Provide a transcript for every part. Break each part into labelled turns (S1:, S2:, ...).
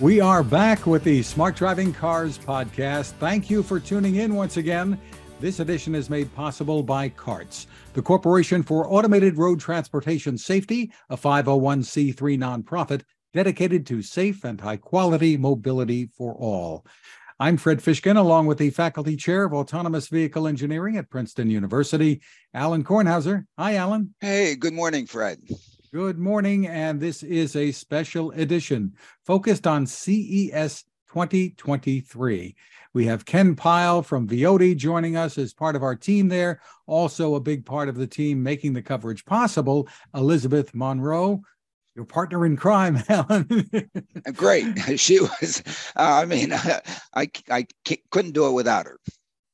S1: We are back with the Smart Driving Cars podcast. Thank you for tuning in once again. This edition is made possible by CARTS, the Corporation for Automated Road Transportation Safety, a 501c3 nonprofit dedicated to safe and high quality mobility for all. I'm Fred Fishkin, along with the faculty chair of autonomous vehicle engineering at Princeton University, Alan Kornhauser. Hi, Alan.
S2: Hey, good morning, Fred.
S1: Good morning, and this is a special edition focused on CES 2023. We have Ken Pyle from Viodi joining us as part of our team there. Also, a big part of the team making the coverage possible, Elizabeth Monroe, your partner in crime, Alan.
S2: Great. She was, uh, I mean, I, I, I couldn't do it without her.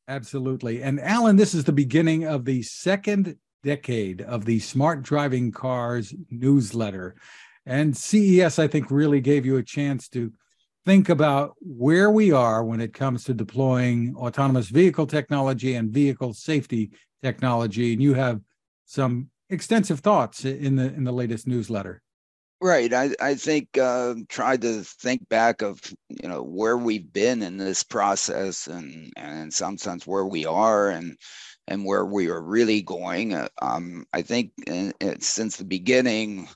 S1: Absolutely. And Alan, this is the beginning of the second decade of the Smart Driving Cars newsletter. And CES, I think, really gave you a chance to think about where we are when it comes to deploying autonomous vehicle technology and vehicle safety technology. And you have some extensive thoughts in the in the latest newsletter.
S2: Right. I, I think uh, tried to think back of you know where we've been in this process and and in some sense where we are and and where we are really going. Uh, um, I think in, in, since the beginning,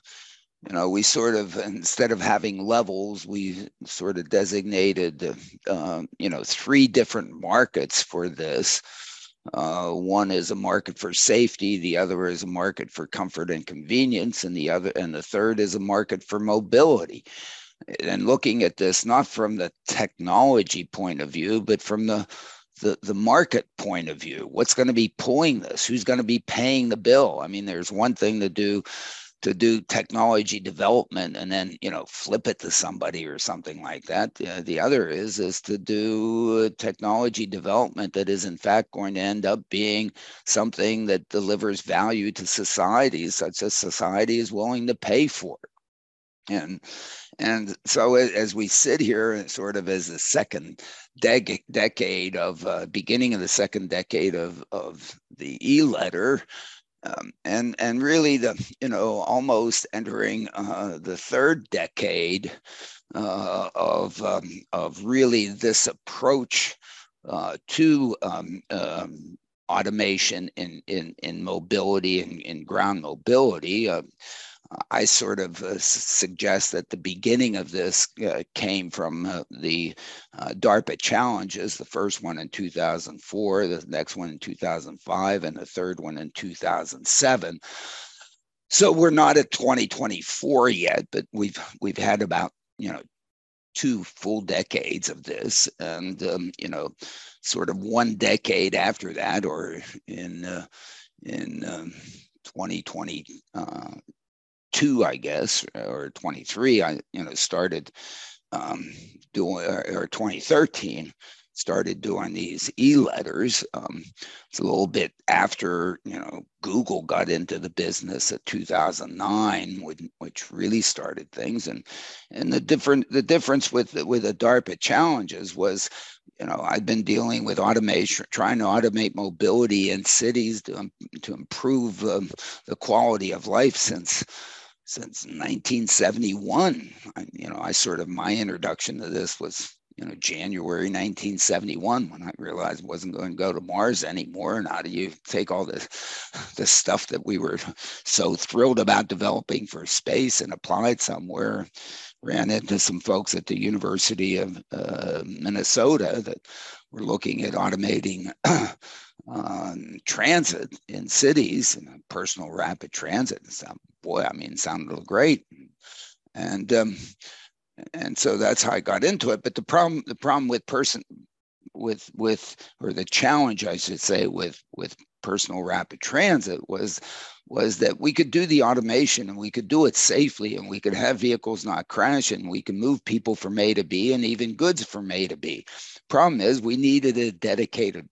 S2: you know, we sort of instead of having levels, we sort of designated, uh, you know, three different markets for this. Uh, one is a market for safety, the other is a market for comfort and convenience, and the other and the third is a market for mobility. And looking at this not from the technology point of view, but from the the, the market point of view. What's going to be pulling this? Who's going to be paying the bill? I mean there's one thing to do to do technology development and then you know flip it to somebody or something like that. Uh, the other is is to do technology development that is in fact going to end up being something that delivers value to society such as society is willing to pay for. it and and so as we sit here sort of as the second de- decade of uh, beginning of the second decade of of the e-letter um, and and really the you know almost entering uh, the third decade uh, of um, of really this approach uh, to um, um automation in in in mobility and in ground mobility. I sort of uh, suggest that the beginning of this uh, came from uh, the uh, DARPA challenges, the first one in 2004, the next one in 2005, and the third one in 2007. So we're not at 2024 yet, but we've we've had about you know two full decades of this, and um, you know, sort of one decade after that, or in uh, in um, 2020 uh, two, I guess, or 23, I you know started um, doing or 2013 started doing these e-letters. Um, it's a little bit after you know Google got into the business at 2009, which, which really started things. And and the different the difference with with the DARPA challenges was you know, I've been dealing with automation, trying to automate mobility in cities to, to improve um, the quality of life since since 1971. I, you know, I sort of my introduction to this was you know January 1971 when I realized I wasn't going to go to Mars anymore. And how do you take all this the stuff that we were so thrilled about developing for space and apply it somewhere? Ran into some folks at the University of uh, Minnesota that were looking at automating um, transit in cities and personal rapid transit. And boy, I mean, sounded great. And um, and so that's how I got into it. But the problem, the problem with person, with with or the challenge, I should say, with with personal rapid transit was was that we could do the automation and we could do it safely and we could have vehicles not crash and we can move people from A to B and even goods from A to B. Problem is we needed a dedicated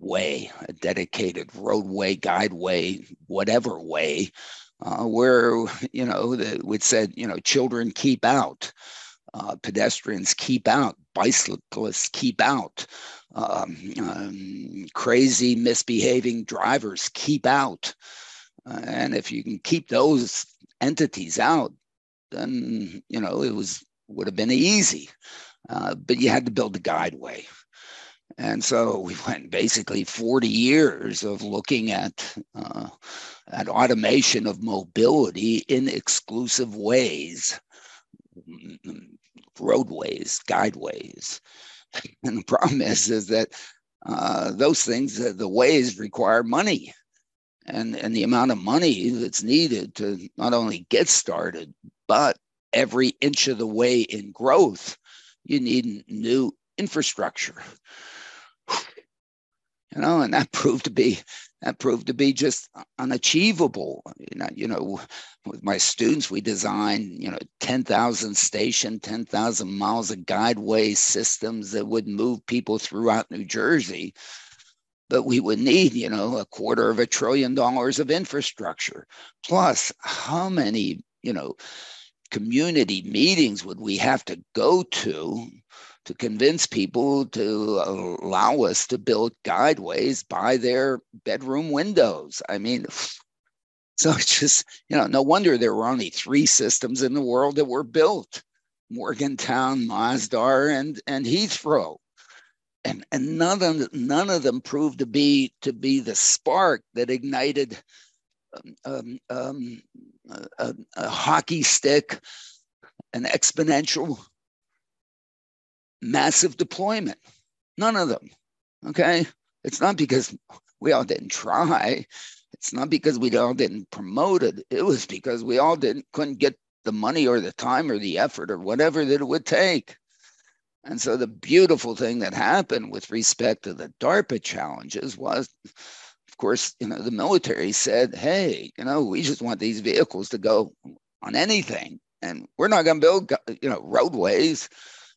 S2: way, a dedicated roadway, guideway, whatever way uh, where you know the, it said you know children keep out, uh, pedestrians keep out, bicyclists keep out, um, um, crazy misbehaving drivers keep out, uh, and if you can keep those entities out, then you know it was would have been easy, uh, but you had to build the guideway. And so we went basically 40 years of looking at uh, at automation of mobility in exclusive ways, roadways, guideways. And the problem is, is that uh, those things, the ways require money. And, and the amount of money that's needed to not only get started, but every inch of the way in growth, you need new infrastructure. You know, and that proved to be that proved to be just unachievable. You know, you know, with my students, we designed, you know, 10,000 station, 10,000 miles of guideway systems that would move people throughout New Jersey. But we would need, you know, a quarter of a trillion dollars of infrastructure. Plus, how many, you know, community meetings would we have to go to to convince people to allow us to build guideways by their bedroom windows. I mean, so it's just, you know, no wonder there were only three systems in the world that were built Morgantown, Masdar, and, and Heathrow. And, and none of them, none of them proved to be to be the spark that ignited um, um, a, a hockey stick, an exponential massive deployment. None of them. Okay. It's not because we all didn't try. It's not because we all didn't promote it. It was because we all didn't couldn't get the money or the time or the effort or whatever that it would take. And so the beautiful thing that happened with respect to the DARPA challenges was, of course, you know, the military said, hey, you know, we just want these vehicles to go on anything. And we're not going to build, you know, roadways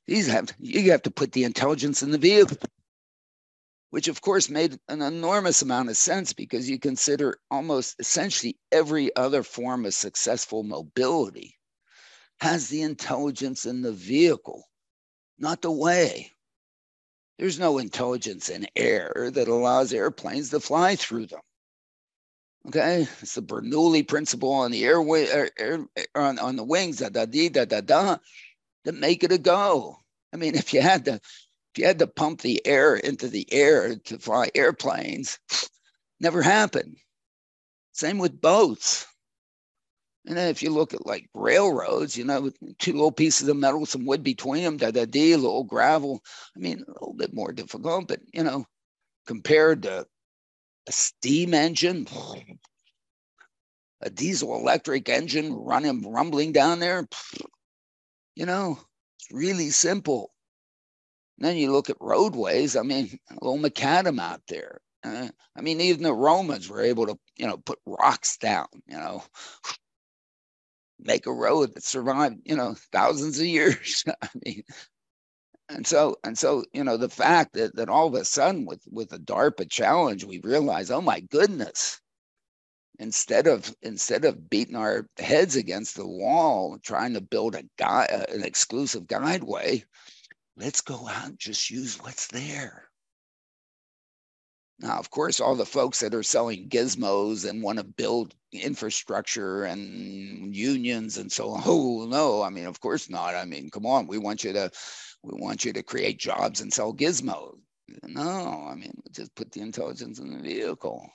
S2: these have you have to put the intelligence in the vehicle, which of course made an enormous amount of sense because you consider almost essentially every other form of successful mobility has the intelligence in the vehicle, not the way. There's no intelligence in air that allows airplanes to fly through them. Okay, it's the Bernoulli principle on the airway, air, air, on, on the wings, da da da da da da that make it a go. I mean, if you had to, if you had to pump the air into the air to fly airplanes, never happened. Same with boats. And then if you look at like railroads, you know, two little pieces of metal, some wood between them, da da da, little gravel. I mean, a little bit more difficult, but you know, compared to a steam engine, a diesel electric engine running, rumbling down there, you know, it's really simple. And then you look at roadways. I mean, little macadam out there. Uh, I mean, even the Romans were able to, you know, put rocks down, you know, make a road that survived, you know, thousands of years. I mean, and so and so, you know, the fact that that all of a sudden with with the DARPA challenge, we realize, oh my goodness, instead of instead of beating our heads against the wall trying to build a guy uh, an exclusive guideway let's go out and just use what's there. Now of course all the folks that are selling gizmos and want to build infrastructure and unions and so on oh no i mean of course not. I mean come on we want you to we want you to create jobs and sell gizmos. No i mean just put the intelligence in the vehicle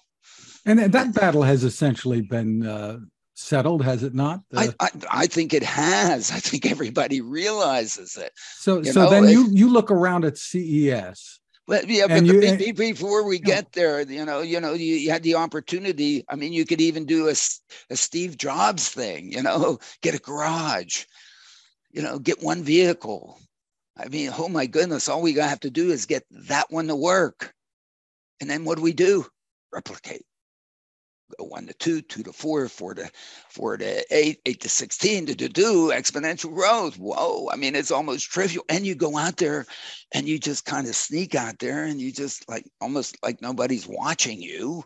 S1: and that battle has essentially been uh, settled, has it not?
S2: I, I, I think it has. I think everybody realizes it.
S1: So you so know, then it, you you look around at CES.
S2: Well, yeah, but you, the, before we get there, you know, you know, you, you, had the opportunity. I mean, you could even do a, a Steve Jobs thing. You know, get a garage. You know, get one vehicle. I mean, oh my goodness, all we have to do is get that one to work, and then what do we do? Replicate one to two, two to four, four to four to eight, eight to 16 to do, do exponential growth. Whoa. I mean, it's almost trivial. And you go out there and you just kind of sneak out there and you just like almost like nobody's watching you.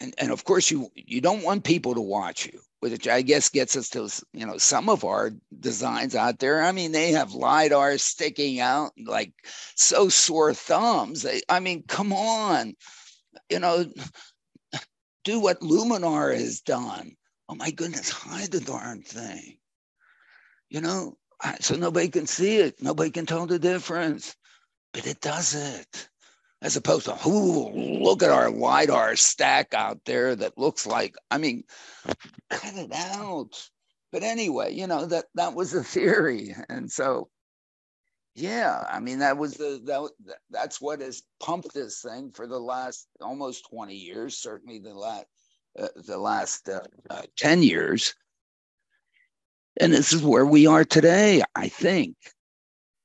S2: And, and of course you you don't want people to watch you, which I guess gets us to you know some of our designs out there. I mean, they have lidar sticking out like so sore thumbs. I mean, come on, you know, do what Luminar has done. Oh my goodness, hide the darn thing. You know, so nobody can see it. Nobody can tell the difference, but it does it. As opposed to, ooh, look at our LiDAR stack out there that looks like, I mean, cut it out. But anyway, you know, that, that was a theory. And so, yeah, I mean, that was the, that, that's what has pumped this thing for the last almost 20 years, certainly the last, uh, the last uh, uh, 10 years. And this is where we are today, I think.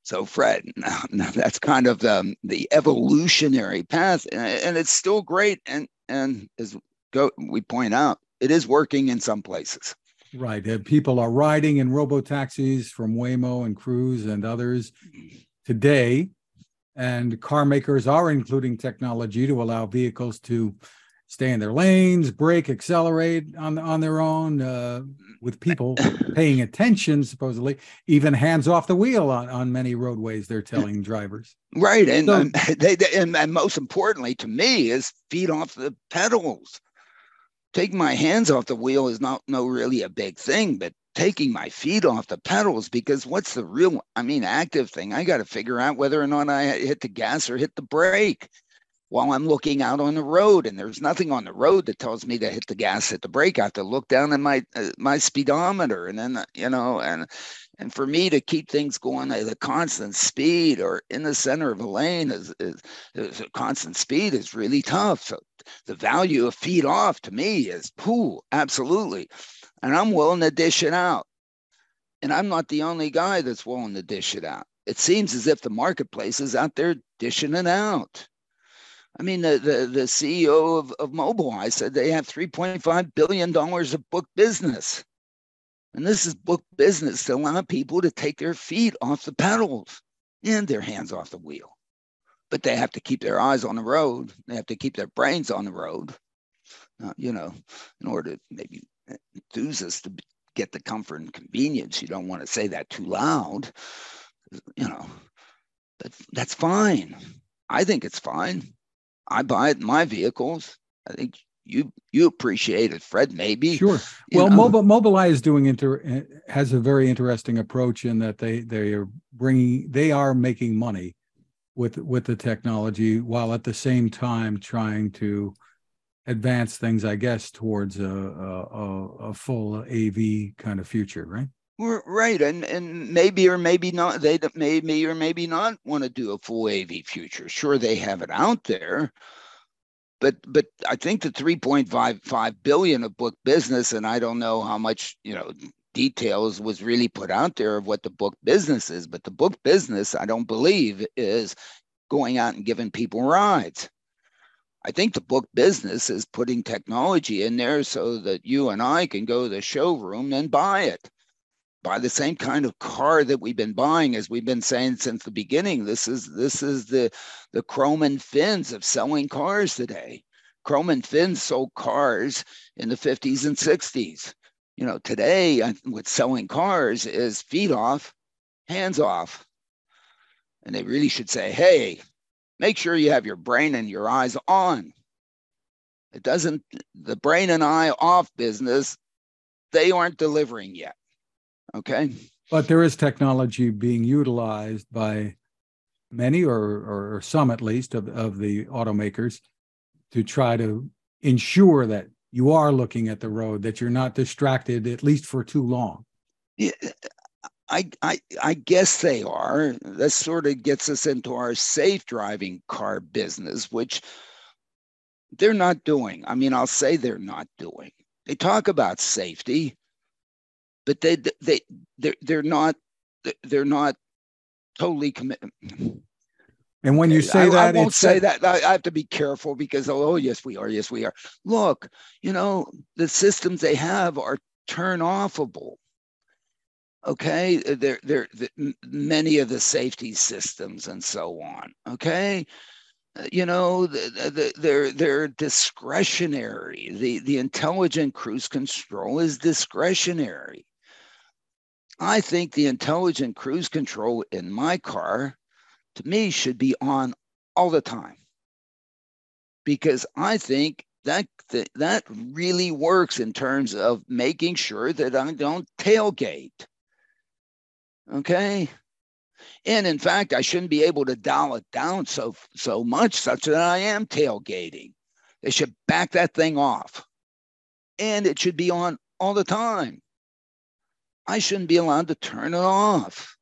S2: So, Fred, now, now that's kind of the, the evolutionary path, and, and it's still great. And and as go, we point out, it is working in some places.
S1: Right. People are riding in robo taxis from Waymo and Cruise and others today, and car makers are including technology to allow vehicles to stay in their lanes, brake, accelerate on on their own, uh, with people paying attention, supposedly, even hands off the wheel on, on many roadways. They're telling drivers.
S2: Right, and so, um, they, they and, and most importantly to me is feet off the pedals. Taking my hands off the wheel is not no really a big thing, but taking my feet off the pedals because what's the real i mean active thing i got to figure out whether or not i hit the gas or hit the brake while I'm looking out on the road, and there's nothing on the road that tells me to hit the gas, hit the brake. I have to look down at my uh, my speedometer, and then you know, and and for me to keep things going uh, at a constant speed or in the center of a lane is, is, is a constant speed is really tough. So the value of feet off to me is pooh, absolutely, and I'm willing to dish it out. And I'm not the only guy that's willing to dish it out. It seems as if the marketplace is out there dishing it out. I mean, the, the, the CEO of, of Mobileye said they have $3.5 billion of book business. And this is book business to allow people to take their feet off the pedals and their hands off the wheel. But they have to keep their eyes on the road. They have to keep their brains on the road, uh, you know, in order to maybe enthuse us to get the comfort and convenience. You don't want to say that too loud, you know, but that's fine. I think it's fine. I buy it in my vehicles. I think you you appreciate it, Fred. Maybe
S1: sure. Well, Mobile Mobileye is doing inter eh, has a very interesting approach in that they they are bringing they are making money with with the technology while at the same time trying to advance things, I guess, towards a a, a full AV kind of future, right?
S2: Right, and and maybe or maybe not they maybe or maybe not want to do a full AV future. Sure, they have it out there, but but I think the 3.55 billion of book business, and I don't know how much you know details was really put out there of what the book business is, but the book business I don't believe is going out and giving people rides. I think the book business is putting technology in there so that you and I can go to the showroom and buy it buy the same kind of car that we've been buying as we've been saying since the beginning this is this is the the chrome and fins of selling cars today. Chrome and fins sold cars in the 50s and 60s you know today with selling cars is feet off hands off. And they really should say hey make sure you have your brain and your eyes on. It doesn't the brain and eye off business they aren't delivering yet Okay.
S1: But there is technology being utilized by many or, or some at least of, of the automakers to try to ensure that you are looking at the road, that you're not distracted at least for too long.
S2: Yeah, I, I, I guess they are. That sort of gets us into our safe driving car business, which they're not doing. I mean, I'll say they're not doing. They talk about safety, but they they they're, they're not they're not totally committed.
S1: And when you say I, that,
S2: I won't say that. I, I have to be careful because oh, yes we are, yes we are. Look, you know the systems they have are turn offable. Okay, they're they're, they're many of the safety systems and so on. Okay, uh, you know the, the, they're they're discretionary. The the intelligent cruise control is discretionary. I think the intelligent cruise control in my car, to me, should be on all the time. Because I think that, that, really works in terms of making sure that I don't tailgate. Okay. And in fact, I shouldn't be able to dial it down so so much such that I am tailgating. They should back that thing off. And it should be on all the time. I shouldn't be allowed to turn it off.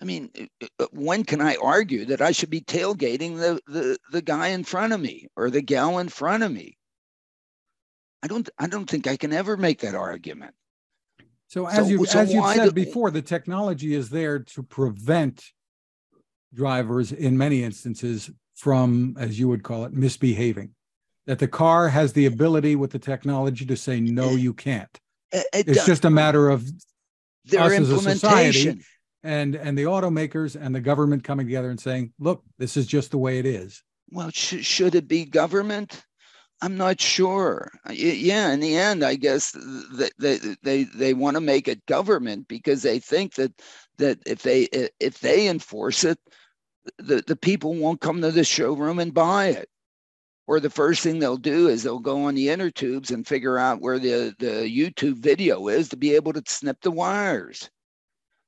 S2: I mean, uh, uh, when can I argue that I should be tailgating the, the, the guy in front of me or the gal in front of me? I don't I don't think I can ever make that argument.
S1: So as so, you so as you said do, before, the technology is there to prevent drivers in many instances from, as you would call it, misbehaving. That the car has the ability with the technology to say no, you can't. It, it it's just a matter of
S2: their us as a society
S1: and and the automakers and the government coming together and saying, look, this is just the way it is.
S2: Well, sh- should it be government? I'm not sure. Yeah, in the end, I guess they they they, they want to make it government because they think that that if they if they enforce it, the, the people won't come to the showroom and buy it. Or the first thing they'll do is they'll go on the inner tubes and figure out where the, the YouTube video is to be able to snip the wires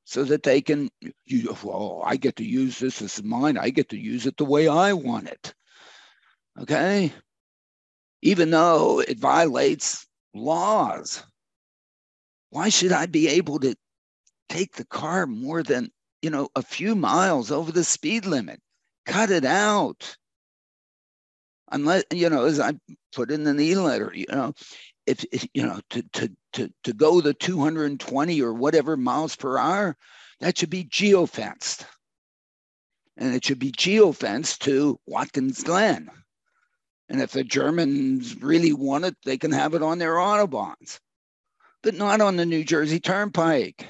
S2: so that they can, you, well, I get to use this, this is mine. I get to use it the way I want it. Okay even though it violates laws. Why should I be able to take the car more than, you know, a few miles over the speed limit? Cut it out. Unless, you know, as I put in the e-letter, you know, if, if you know, to, to, to, to go the 220 or whatever miles per hour, that should be geofenced. And it should be geofenced to Watkins Glen and if the Germans really want it, they can have it on their autobahns, but not on the New Jersey Turnpike,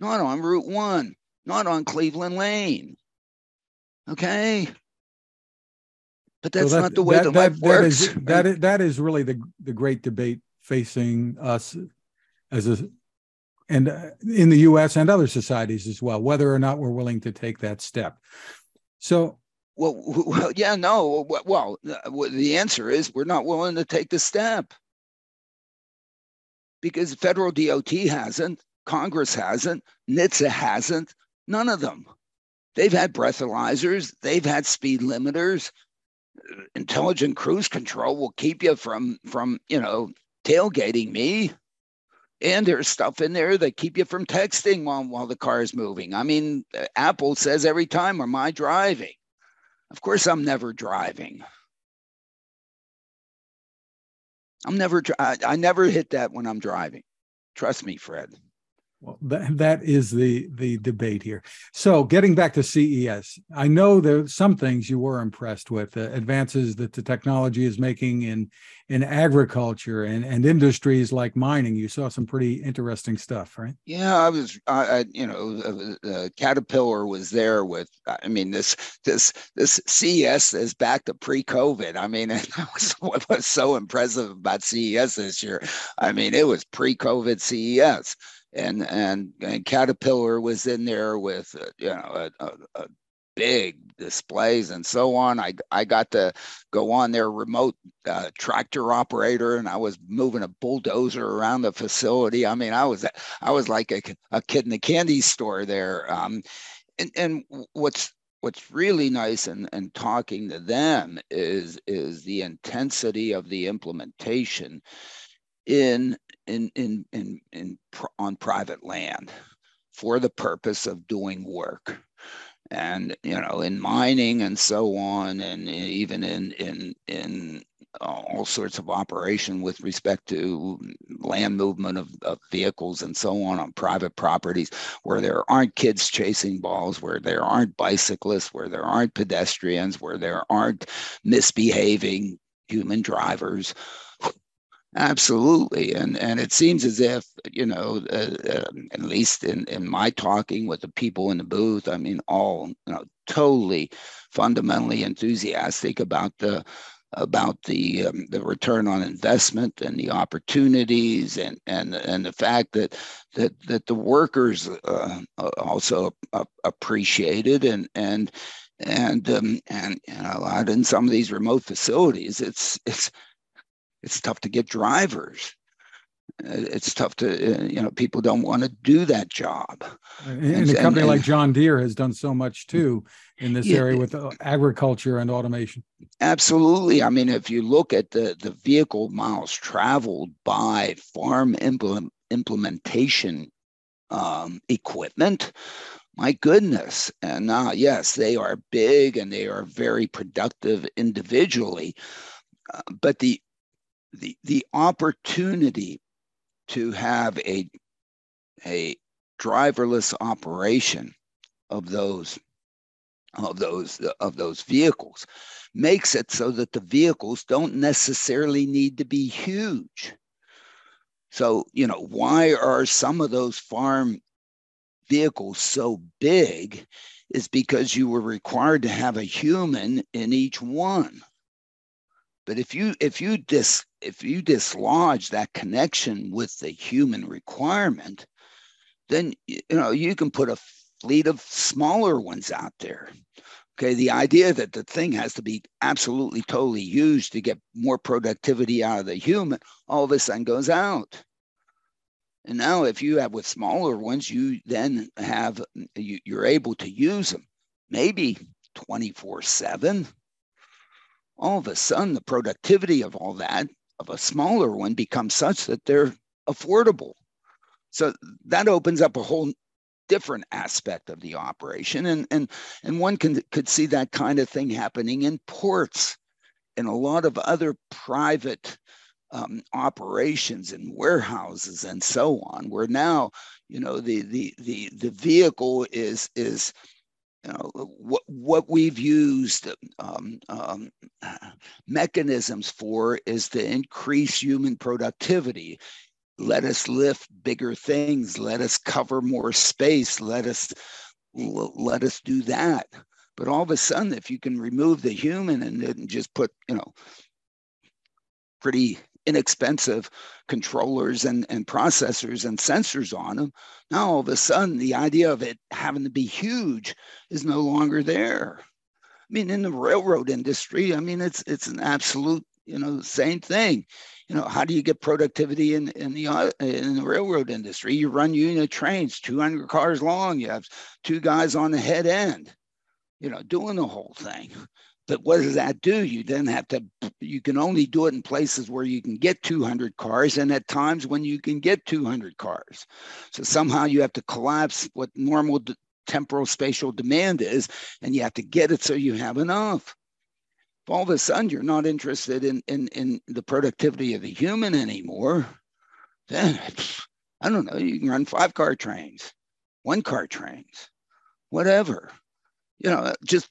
S2: not on Route 1, not on Cleveland Lane. Okay? But that's so that, not the way that, the that, life works.
S1: That is, that, is, that is really the, the great debate facing us as a and uh, in the US and other societies as well, whether or not we're willing to take that step. So
S2: well, well, yeah, no. Well, the answer is we're not willing to take the step because federal DOT hasn't, Congress hasn't, NHTSA hasn't, none of them. They've had breathalyzers, they've had speed limiters. Intelligent cruise control will keep you from from you know tailgating me. And there's stuff in there that keep you from texting while, while the car is moving. I mean, Apple says every time, am I driving? Of course, I'm never driving. I'm never, I, I never hit that when I'm driving. Trust me, Fred.
S1: Well, that, that is the the debate here. So, getting back to CES, I know there some things you were impressed with, uh, advances that the technology is making in in agriculture and, and industries like mining. You saw some pretty interesting stuff, right?
S2: Yeah, I was, I, I you know, uh, uh, Caterpillar was there with. I mean, this this this CES is back to pre-COVID. I mean, that was what was so impressive about CES this year. I mean, it was pre-COVID CES and and, and Caterpillar was in there with uh, you know a, a, a, big displays and so on. I I got to go on their remote uh, tractor operator, and I was moving a bulldozer around the facility. I mean, I was I was like a, a kid in a candy store there. Um, and and what's what's really nice and and talking to them is is the intensity of the implementation in in in in, in on private land for the purpose of doing work. And you know in mining and so on and even in in in uh, all sorts of operation with respect to land movement of, of, vehicles and so on on private properties where there aren't kids chasing balls where there aren't bicyclists where there aren't pedestrians where there aren't misbehaving human drivers Absolutely, and and it seems as if you know, uh, uh, at least in in my talking with the people in the booth, I mean, all you know, totally, fundamentally enthusiastic about the about the um, the return on investment and the opportunities and and and the fact that that that the workers uh, also appreciated and and and um, and, a lot in some of these remote facilities, it's it's it's tough to get drivers. it's tough to uh, you know people don't want to do that job.
S1: And, and a company and, like john deere has done so much too in this yeah, area with uh, agriculture and automation.
S2: Absolutely. I mean if you look at the the vehicle miles traveled by farm implement, implementation um, equipment my goodness. And uh, yes they are big and they are very productive individually uh, but the the the opportunity to have a a driverless operation of those of those of those vehicles makes it so that the vehicles don't necessarily need to be huge. So you know why are some of those farm vehicles so big is because you were required to have a human in each one. But if you if you dis if you dislodge that connection with the human requirement, then you know you can put a fleet of smaller ones out there. Okay, the idea that the thing has to be absolutely totally used to get more productivity out of the human, all of a sudden goes out. And now, if you have with smaller ones, you then have you, you're able to use them maybe 24 7 all of a sudden the productivity of all that of a smaller one becomes such that they're affordable. So that opens up a whole different aspect of the operation and and and one can could see that kind of thing happening in ports and a lot of other private um, operations and warehouses and so on where now you know the the the the vehicle is is know, what, what we've used um, um, mechanisms for is to increase human productivity. Let us lift bigger things. Let us cover more space. Let us let us do that. But all of a sudden, if you can remove the human and just put, you know, pretty inexpensive controllers and, and processors and sensors on them. Now all of a sudden, the idea of it having to be huge is no longer there. I mean, in the railroad industry, I mean, it's it's an absolute, you know, same thing. You know, how do you get productivity in in the uh, in the railroad industry? You run unit trains, 200 cars long. You have two guys on the head end, you know, doing the whole thing. But what does that do? You then have to, you can only do it in places where you can get 200 cars and at times when you can get 200 cars. So somehow you have to collapse what normal temporal spatial demand is, and you have to get it so you have enough. If all of a sudden you're not interested in, in, in the productivity of the human anymore, then I don't know, you can run five car trains, one car trains, whatever. You know, just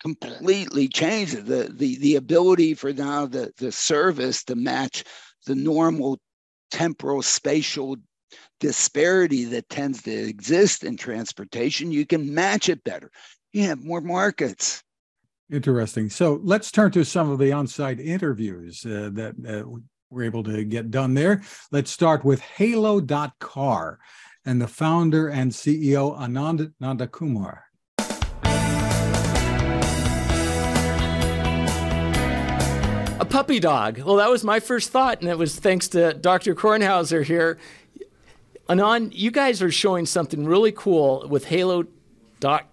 S2: completely changes the the the ability for now the the service to match the normal temporal spatial disparity that tends to exist in transportation you can match it better. You have more markets.
S1: Interesting. So let's turn to some of the on-site interviews uh, that uh, we're able to get done there. Let's start with halo.car and the founder and ceo anand
S3: puppy dog. Well, that was my first thought, and it was thanks to Dr. Kornhauser here. Anand, you guys are showing something really cool with Halo dot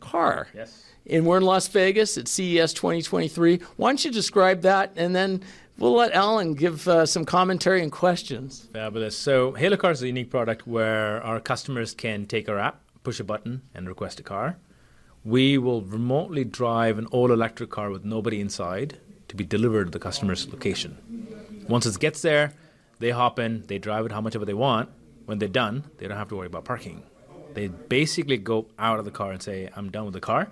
S3: car.
S4: Yes.
S3: And we're in Las Vegas at CES 2023. Why don't you describe that, and then we'll let Alan give uh, some commentary and questions.
S4: Fabulous. So Halo Car is a unique product where our customers can take our app, push a button, and request a car. We will remotely drive an all-electric car with nobody inside to be delivered to the customer's location. Once it gets there, they hop in, they drive it how much ever they want. When they're done, they don't have to worry about parking. They basically go out of the car and say, I'm done with the car.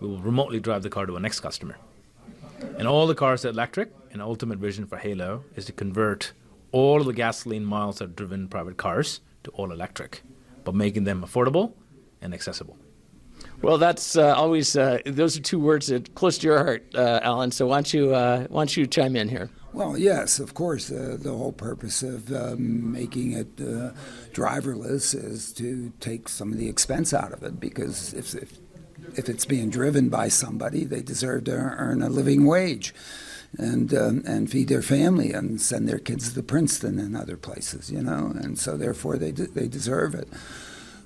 S4: We will remotely drive the car to a next customer. And all the cars are electric, and ultimate vision for Halo is to convert all the gasoline miles that are driven private cars to all electric, but making them affordable and accessible.
S3: Well, that's uh, always uh, those are two words that close to your heart, uh, Alan. So why don't you uh, why don't you chime in here?
S5: Well, yes, of course. Uh, the whole purpose of um, making it uh, driverless is to take some of the expense out of it, because if, if if it's being driven by somebody, they deserve to earn a living wage.
S2: and um, and feed their family and send their kids to Princeton and other places, you know, and so therefore they de- they deserve it.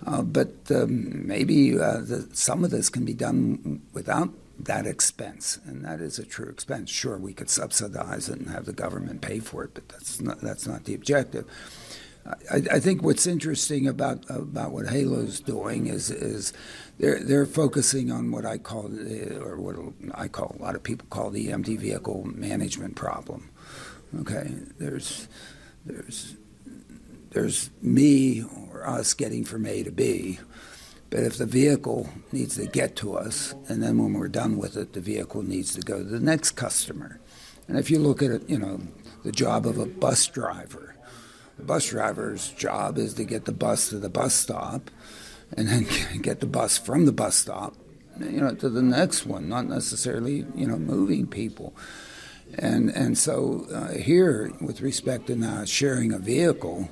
S2: Uh, but um, maybe uh, the, some of this can be done without that expense, and that is a true expense. Sure, we could subsidize it and have the government pay for it, but that's not that's not the objective. I, I think what's interesting about about what Halo's doing is is they're they're focusing on what I call or what I call a lot of people call the empty vehicle management problem. Okay, there's there's there's me or us getting from A to B, but if the vehicle needs to get to us, and then when we're done with it, the vehicle needs to go to the next customer. And if you look at it, you know, the job of a bus driver, the bus driver's job is to get the bus to the bus stop and then get the bus from the bus stop you know to the next one not necessarily you know moving people and and so uh, here with respect to now sharing a vehicle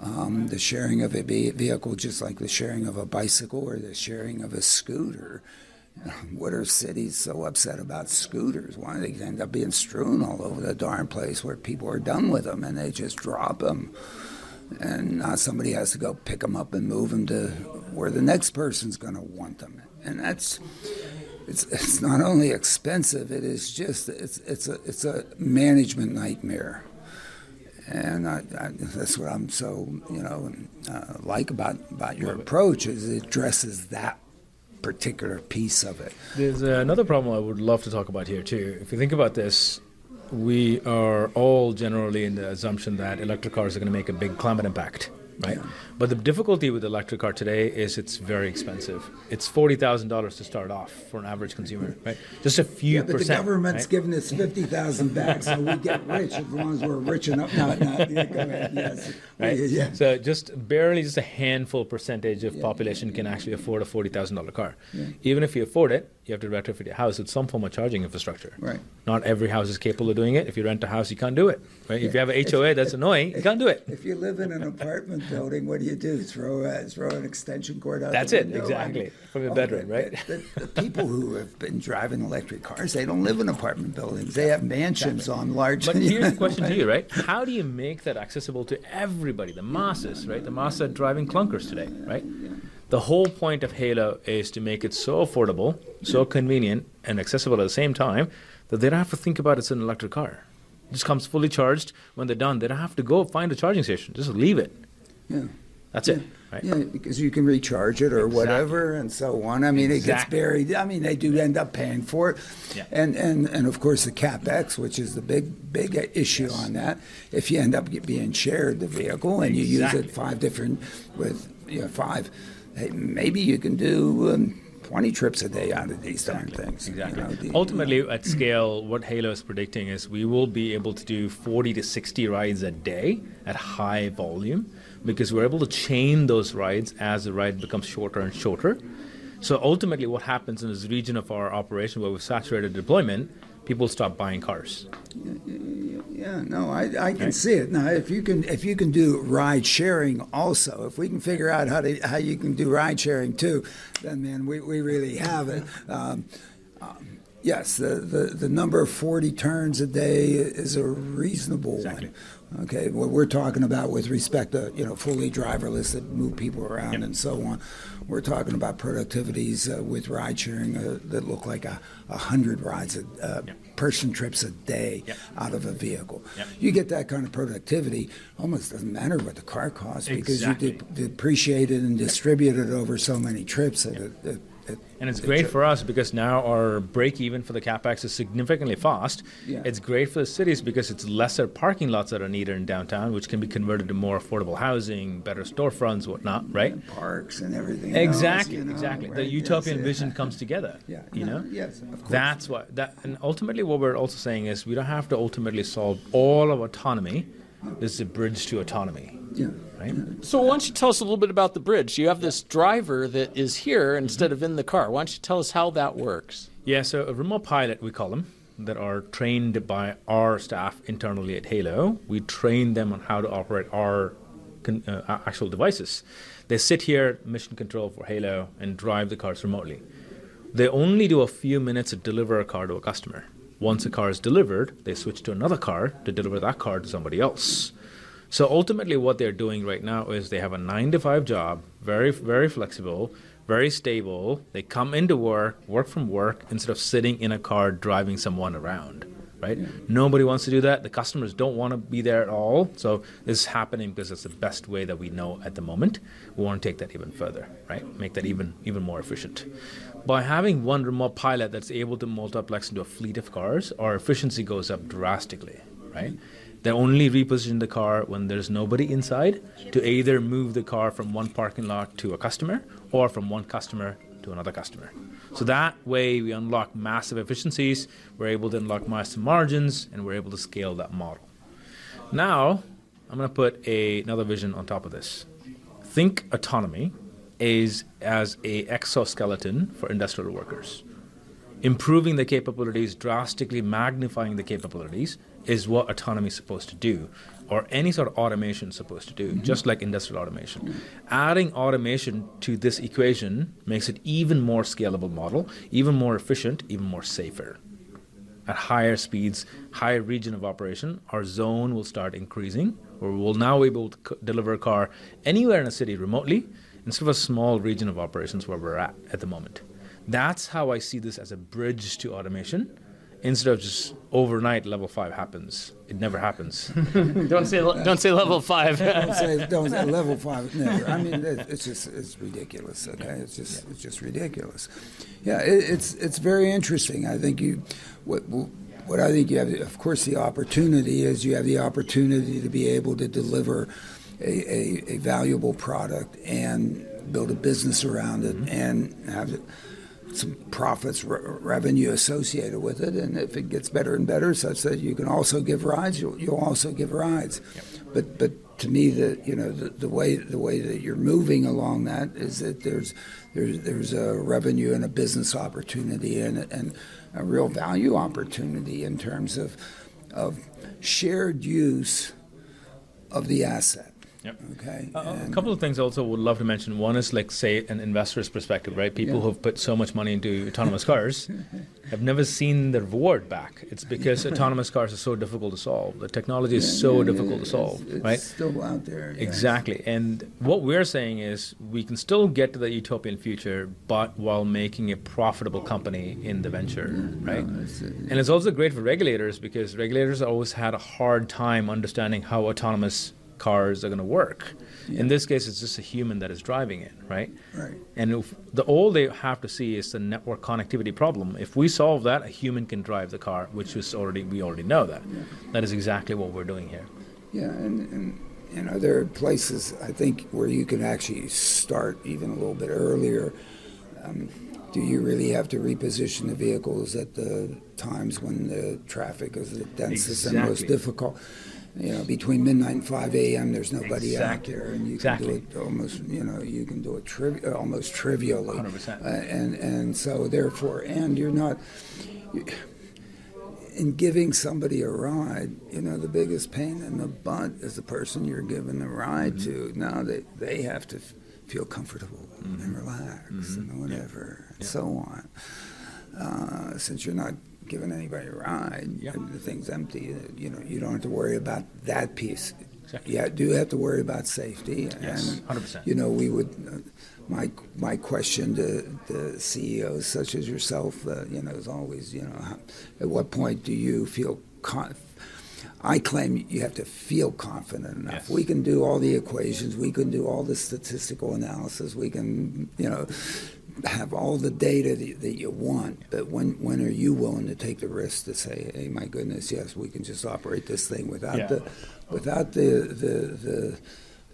S2: um, the sharing of a vehicle just like the sharing of a bicycle or the sharing of a scooter what are cities so upset about scooters? Why do they end up being strewn all over the darn place where people are done with them and they just drop them? And now somebody has to go pick them up and move them to where the next person's going to want them. And that's it's it's not only expensive; it is just it's it's a it's a management nightmare. And I, I, that's what I'm so you know uh, like about about your approach is it addresses that particular piece of it.
S4: There's uh, another problem I would love to talk about here too. If you think about this, we are all generally in the assumption that electric cars are going to make a big climate impact right? Yeah. But the difficulty with the electric car today is it's very expensive. It's forty thousand dollars to start off for an average consumer, right? Just a few
S2: yeah, but
S4: percent.
S2: the government's
S4: right?
S2: giving us fifty thousand back, so we get rich as long as we're rich enough. No, no, yeah, go ahead. Yes,
S4: right? yeah. So just barely, just a handful percentage of population can actually afford a forty thousand dollar car. Even if you afford it, you have to retrofit your house with some form of charging infrastructure.
S2: Right.
S4: Not every house is capable of doing it. If you rent a house, you can't do it. Right. If you have a HOA, that's annoying. You can't do it.
S2: If you live in an apartment building, what do you do? Throw a, throw an extension cord out.
S4: That's
S2: it.
S4: Exactly. I mean, From your oh, bedroom, right?
S2: The, the, the, people who have been driving electric cars, they don't live in apartment buildings. They have mansions exactly. on large.
S4: But here's the question to you, right? How do you make that accessible to everybody, the masses, right? The masses are driving clunkers today, right? The whole point of Halo is to make it so affordable, so convenient, and accessible at the same time that they don't have to think about it's an electric car. It just comes fully charged. When they're done, they don't have to go find a charging station. Just leave it.
S2: Yeah.
S4: That's
S2: yeah.
S4: it. Right?
S2: Yeah, because you can recharge it or exactly. whatever and so on. I mean, exactly. it gets buried. I mean, they do end up paying for it.
S4: Yeah.
S2: And, and, and of course, the capex, which is the big, big issue yes. on that. If you end up being shared the vehicle and you exactly. use it five different, with you know, five hey, maybe you can do um, 20 trips a day out of these darn things.
S4: Exactly. You know, the, Ultimately, at scale, what Halo is predicting is we will be able to do 40 to 60 rides a day at high volume because we're able to chain those rides as the ride becomes shorter and shorter. So ultimately, what happens in this region of our operation where we've saturated deployment people stop buying cars.
S2: Yeah, no, I, I can right. see it. Now, if you can if you can do ride sharing also, if we can figure out how to how you can do ride sharing too, then man, we, we really have it. Um, um, yes, the, the, the number of 40 turns a day is a reasonable
S4: exactly.
S2: one. Okay, what we're talking about with respect to you know fully driverless that move people around
S4: yep.
S2: and so on, we're talking about productivities uh, with ride sharing uh, that look like a, a hundred rides, a uh, yep. person trips a day
S4: yep.
S2: out of a vehicle. You get that kind of productivity, almost doesn't matter what the car costs
S4: exactly.
S2: because you de- depreciate it and distribute it over so many trips that it, it
S4: and it's great for us because now our break even for the capex is significantly fast.
S2: Yeah.
S4: It's great for the cities because it's lesser parking lots that are needed in downtown, which can be converted to more affordable housing, better storefronts, whatnot, right?
S2: And parks and everything.
S4: Exactly,
S2: else, you know,
S4: exactly.
S2: Right?
S4: The utopian
S2: yes,
S4: vision
S2: yeah.
S4: comes together.
S2: Yeah,
S4: you
S2: no,
S4: know.
S2: Yes, of course.
S4: That's what that, and ultimately, what we're also saying is we don't have to ultimately solve all of autonomy. This is a bridge to autonomy.
S2: Yeah.
S4: Right?
S3: So why don't you tell us a little bit about the bridge? You have this driver that is here instead of in the car. Why don't you tell us how that works?
S4: Yeah, so a remote pilot, we call them, that are trained by our staff internally at Halo. We train them on how to operate our con- uh, actual devices. They sit here, mission control for Halo, and drive the cars remotely. They only do a few minutes to deliver a car to a customer. Once a car is delivered, they switch to another car to deliver that car to somebody else. So ultimately, what they're doing right now is they have a nine to five job, very, very flexible, very stable. They come into work, work from work, instead of sitting in a car driving someone around. Right? Yeah. Nobody wants to do that. The customers don't want to be there at all. So this is happening because it's the best way that we know at the moment. We want to take that even further, right? Make that even even more efficient. By having one remote pilot that's able to multiplex into a fleet of cars, our efficiency goes up drastically, right? They only reposition the car when there's nobody inside to either move the car from one parking lot to a customer or from one customer to another customer. So that way we unlock massive efficiencies, we're able to unlock massive margins, and we're able to scale that model. Now, I'm going to put a, another vision on top of this. Think autonomy is as a exoskeleton for industrial workers. Improving the capabilities, drastically magnifying the capabilities, is what autonomy is supposed to do or any sort of automation is supposed to do, mm-hmm. just like industrial automation. Adding automation to this equation makes it even more scalable model, even more efficient, even more safer. At higher speeds, higher region of operation, our zone will start increasing, or we'll now be able to c- deliver a car anywhere in a city remotely instead of a small region of operations where we're at at the moment. That's how I see this as a bridge to automation instead of just overnight level five happens. It never happens.
S3: don't say don't say level five.
S2: don't say don't say level five. Never. I mean, it's just it's ridiculous. Okay, it's just it's just ridiculous. Yeah, it, it's it's very interesting. I think you what. What I think you have, of course, the opportunity is you have the opportunity to be able to deliver a, a, a valuable product and build a business around it mm-hmm. and have some profits, re- revenue associated with it, and if it gets better and better, such that you can also give rides, you'll, you'll also give rides. Yep. But but to me, the you know the, the way the way that you're moving along that is that there's there's there's a revenue and a business opportunity and and a real value opportunity in terms of of shared use of the asset.
S4: Yep. Okay. Uh, a couple of things also would love to mention. One is like say an investor's perspective, right? People yeah. who've put so much money into autonomous cars have never seen the reward back. It's because autonomous cars are so difficult to solve. The technology is yeah, so yeah, difficult to solve,
S2: it's, it's
S4: right?
S2: Still out there.
S4: Exactly. And what we're saying is we can still get to the utopian future, but while making a profitable company in the venture, right? No, it's, and it's also great for regulators because regulators always had a hard time understanding how autonomous cars are going to work. Yeah. In this case, it's just a human that is driving it, right?
S2: Right.
S4: And if the all they have to see is the network connectivity problem. If we solve that, a human can drive the car, which is already we already know that. Yeah. That is exactly what we're doing here.
S2: Yeah, and, and you know there are places I think where you can actually start even a little bit earlier. Um, do you really have to reposition the vehicles at the times when the traffic is the densest exactly. and most difficult? You know, between midnight and 5 a.m., there's nobody
S4: exactly.
S2: out there, and you
S4: exactly.
S2: can do it almost, you know, you can do it uh, almost trivially.
S4: 100%. Uh,
S2: and and so therefore, and you're not. in giving somebody a ride, you know, the biggest pain in the butt is the person you're giving the ride mm-hmm. to. Now they they have to f- feel comfortable mm-hmm. and relax mm-hmm. and whatever, yeah. and yeah. so on. Uh, since you're not giving anybody a ride. Yeah. The thing's empty. You know, you don't have to worry about that piece. Exactly. Yeah, do have to worry about safety.
S4: Yes, hundred percent.
S2: You know, we would. Uh, my my question to the CEOs such as yourself, uh, you know, is always, you know, how, at what point do you feel? Con- I claim you have to feel confident enough. Yes. We can do all the equations, we can do all the statistical analysis, we can, you know, have all the data that, that, you want, but when when are you willing to take the risk to say, "Hey, my goodness, yes, we can just operate this thing without yeah. the without the the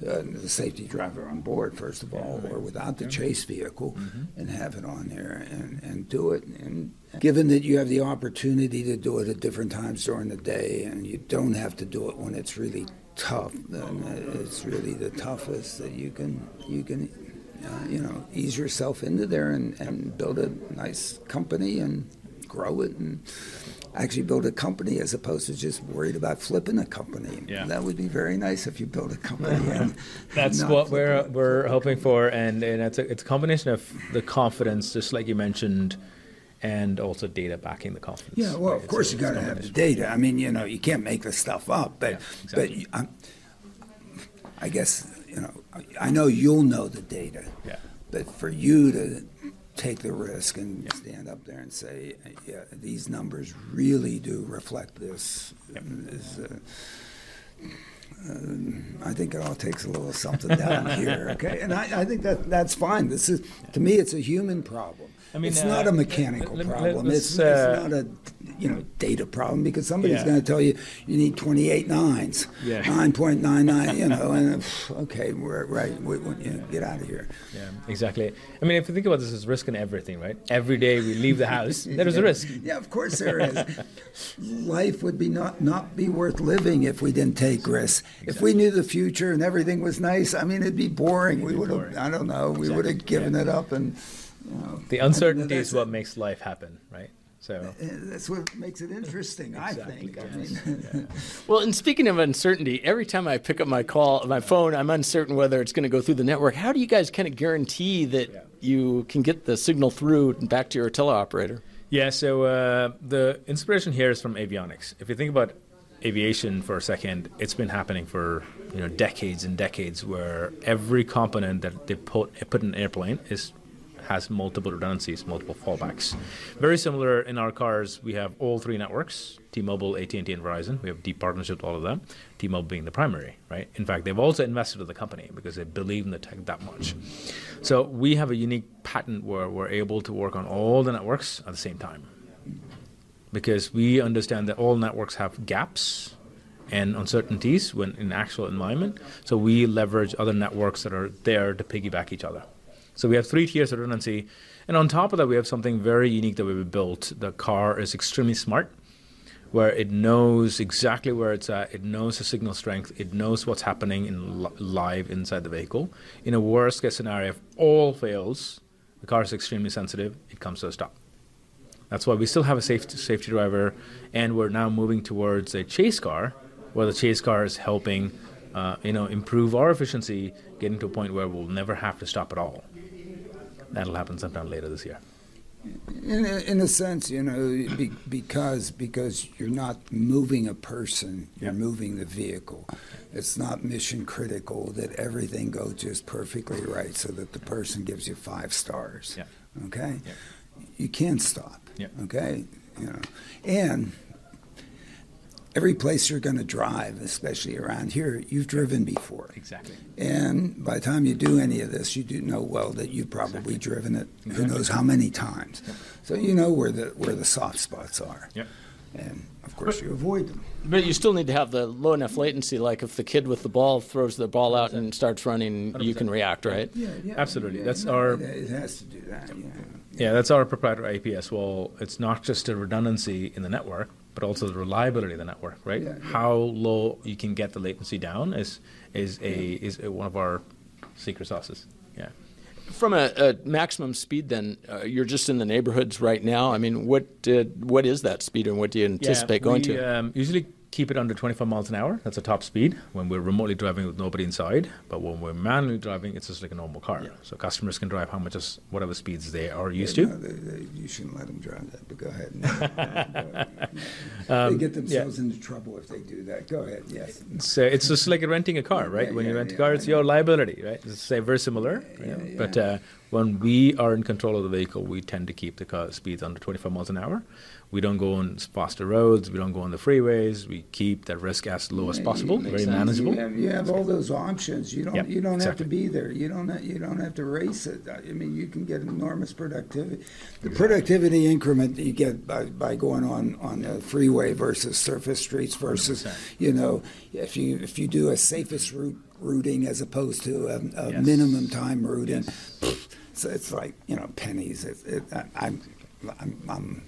S2: the, uh, the, safety driver on board, first of all, or without the chase vehicle, mm-hmm. and have it on there and, and do it. And given that you have the opportunity to do it at different times during the day, and you don't have to do it when it's really tough, then it's really the toughest that you can you can uh, you know, ease yourself into there and, and build a nice company and grow it and actually build a company as opposed to just worried about flipping a company.
S4: Yeah.
S2: That would be very nice if you build a company. And
S4: That's what we're we're hoping for, and and it's a, it's a combination of the confidence, just like you mentioned, and also data backing the confidence.
S2: Yeah, well,
S4: right?
S2: of course
S4: a-
S2: you got to have the data. I mean, you know, you can't make this stuff up. But
S4: Yeah, exactly.
S2: but I guess you know, I know you'll know the data.
S4: Yeah.
S2: But for you to take the risk and stand up there and say, yeah, these numbers really do reflect this, is, uh, um, I think it all takes a little something down here, okay? And I, I think that that's fine. This is, to me, it's a human problem.
S4: I mean,
S2: it's
S4: uh,
S2: not a mechanical
S4: let- let-
S2: problem.
S4: let's,
S2: it's,
S4: uh,
S2: it's not a you know data problem because somebody's
S4: Yeah.
S2: going to tell you you need 28 nines,
S4: Yeah.
S2: 9.99, you know, and okay, we're right, we, we, you know, get out of here.
S4: Yeah, exactly. I mean, if you think about this as risk in everything, right? Every day we leave the house, there is a risk.
S2: Yeah, of course there is. Life would be not not be worth living if we didn't take risks. If we knew the future and everything was nice, I mean, it'd be boring. we would have, I don't know, we would have given it up, and you know,
S4: The uncertainty
S2: that's
S4: is what makes life happen, right? So,
S2: Uh, That's what makes it interesting, I think. I
S4: yes.
S2: mean,
S3: Well, and speaking of uncertainty, every time I pick up my call, my phone, I'm uncertain whether it's going to go through the network. How do you guys kind of guarantee that you can get the signal through and back to your teleoperator?
S4: yeah, so uh, the inspiration here is from avionics. If you think about aviation for a second, it's been happening for you know decades and decades, where every component that they put put in an airplane is has multiple redundancies, multiple fallbacks. Very similar in our cars, we have all three networks: T-Mobile, AT&T, and Verizon. We have deep partnership with all of them. T-Mobile being the primary, right? In fact, they've also invested in the company because they believe in the tech that much. So we have a unique patent where we're able to work on all the networks at the same time because we understand that all networks have gaps and uncertainties when in actual environment. So we leverage other networks that are there to piggyback each other. So we have three tiers of redundancy, and on top of that, we have something very unique that we've built. The car is extremely smart, where it knows exactly where it's at. It knows the signal strength. It knows what's happening in li- live inside the vehicle. In a worst case scenario, if all fails, the car is extremely sensitive. It comes to a stop. That's why we still have a safety, safety driver, and we're now moving towards a chase car, where the chase car is helping, uh, you know, improve our efficiency, getting to a point where we'll never have to stop at all. That'll happen sometime later this year.
S2: in a, in a sense, you know, be, because because you're not moving a person, you're
S4: Yeah.
S2: moving the vehicle. It's not mission critical that everything goes just perfectly right, so that the person gives you five stars.
S4: Yeah.
S2: Okay,
S4: Yeah.
S2: you can stop.
S4: Yeah.
S2: Okay, you know, and every place you're going to drive, especially around here, you've driven before.
S4: Exactly.
S2: And by the time you do any of this, you do know well that you've probably driven it who knows how many times. So you know where the where the soft spots are.
S4: Yep.
S2: And of course you avoid them.
S3: But you still need to have the low enough latency, like if the kid with the ball throws the ball out and starts running, you can react, right?
S2: Yeah, yeah.
S4: Absolutely.
S2: yeah,
S4: That's
S2: no,
S4: our-
S2: It, it has to do that. Yeah.
S4: Yeah, that's our proprietary APS. Well, it's not just a redundancy in the network, but also the reliability of the network, right?
S2: Yeah, yeah.
S4: How low you can get the latency down is is a is a, one of our secret sauces. Yeah.
S3: From a, a maximum speed, then uh, you're just in the neighborhoods right now. I mean, what uh, what is that speed, and what do you anticipate going
S4: we,
S3: to?
S4: Um, usually keep it under 25 miles an hour. That's a top speed when we're remotely driving with nobody inside. But when we're manually driving, it's just like a normal car. So customers can drive how much as whatever speeds they are used
S2: No,
S4: to.
S2: they, they, you shouldn't let them drive that, but go ahead. they get themselves into trouble if they do that. Go ahead. Yes.
S4: So it's just like renting a car, right?
S2: Yeah,
S4: when you
S2: yeah,
S4: rent a
S2: yeah,
S4: car, it's your liability, right? It's very similar,
S2: Yeah, yeah.
S4: but uh, when we are in control of the vehicle, we tend to keep the car speeds under 25 miles an hour. We don't go on faster roads. We don't go on the freeways. We keep that risk as low as possible, very manageable.
S2: You have, you have all those options. You don't.
S4: Yeah,
S2: you don't have to be there. You don't. Have, you don't have to race it. I mean, you can get enormous productivity. The productivity increment that you get by, by going on on the freeway versus surface streets versus,
S4: 100%.
S2: you know, if you if you do a safest route routing as opposed to a, a
S4: Yes.
S2: minimum time routing, so it's like you know pennies. It, it, I, I'm, I'm, I'm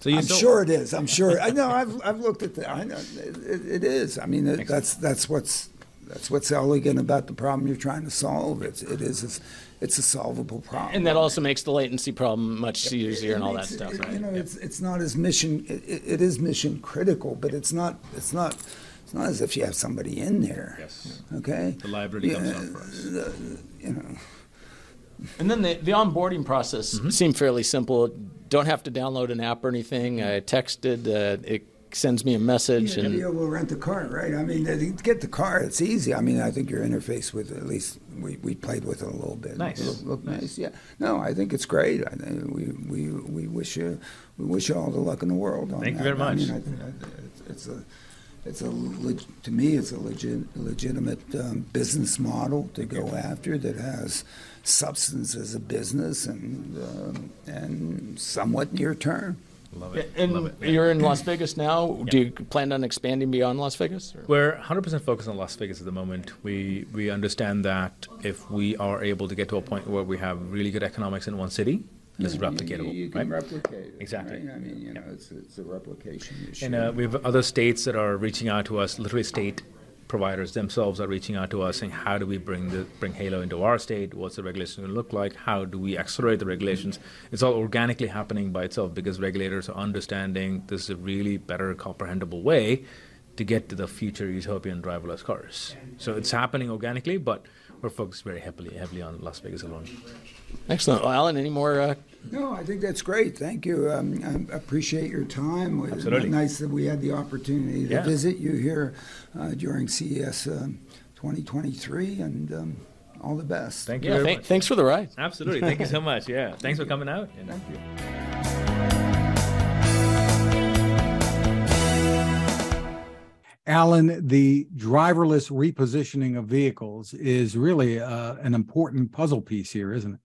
S4: So
S2: I'm
S4: still-
S2: sure it is. I'm sure. I know. I've, I've looked at that. I know it, it, is. I mean, it, that's that's what's that's what's elegant about the problem you're trying to solve. It's it is it's, it's a solvable problem.
S3: and that also makes the latency problem much easier
S2: It
S3: and all that
S2: makes it-
S3: stuff,
S2: it-
S3: right?
S2: You know, it's it's not as mission. It, it- it is mission critical, but it's not. It's not. It's not as if you have somebody in there.
S4: Yes.
S2: Okay.
S4: The liability comes down for us.
S2: the- you know.
S3: And then the, the onboarding process mm-hmm. seemed fairly simple. Don't have to download an app or anything. I texted. Uh, it sends me a message.
S5: Yeah,
S3: and
S5: be able to rent the car, right? I mean, get the car, it's easy. I mean, I think your interface with at least we, we played with it a little bit.
S4: Nice,
S5: look, look
S4: nice.
S5: nice. Yeah, no, I think it's great. I think we we we wish you we wish you all the luck in the world.
S4: Thank
S5: that.
S4: you very much.
S5: I mean, I, I, it's a it's a to me it's a legit, legitimate um, business model to go after that has substance as a business and um, and somewhat near term.
S4: Love it.
S3: And
S4: Love it.
S3: you're in Las Vegas now. Do you plan on expanding beyond Las Vegas?
S4: Or? We're 100% focused on Las Vegas at the moment. We we understand that if we are able to get to a point where we have really good economics in one city, this is replicatable.
S5: You, you can
S4: right?
S5: replicate it,
S4: Exactly.
S5: right? I mean, you know, it's, it's a replication issue.
S4: And uh, we have other states that are reaching out to us, literally state providers themselves are reaching out to us saying, how do we bring the bring Halo into our state? What's the regulation going to look like? How do we accelerate the regulations? It's all organically happening by itself because regulators are understanding this is a really better, comprehensible way to get to the future utopian driverless cars. So it's happening organically, but we're focused very heavily heavily on Las Vegas alone.
S3: Excellent. Well, Alan, any more? Uh...
S5: No, I think that's great. Thank you. Um, I appreciate your time. It was
S4: Absolutely.
S5: nice that we had the opportunity to
S4: Yeah.
S5: visit you here uh, during CES um, 2023, and um, all the best.
S4: Thank you
S3: Yeah,
S4: very
S3: th-
S4: much.
S3: thanks for the ride.
S4: Absolutely. Thank you so much. Yeah. Thanks for coming out. And
S5: Thank you.
S1: Alan, the driverless repositioning of vehicles is really uh, an important puzzle piece here, isn't it?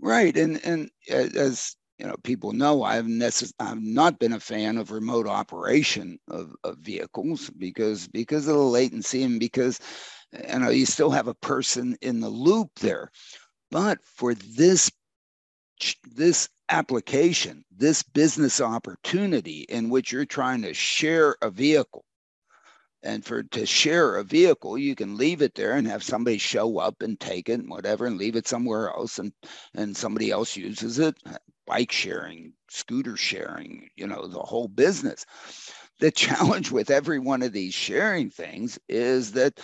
S2: Right, and and as you know, people know I've necess- I've not been a fan of remote operation of, of vehicles because because of the latency and because you know you still have a person in the loop there. But for this this application, this business opportunity in which you're trying to share a vehicle, and for to share a vehicle, you can leave it there and have somebody show up and take it and whatever and leave it somewhere else and and somebody else uses it. Bike sharing, scooter sharing, you know, the whole business. The challenge with every one of these sharing things is that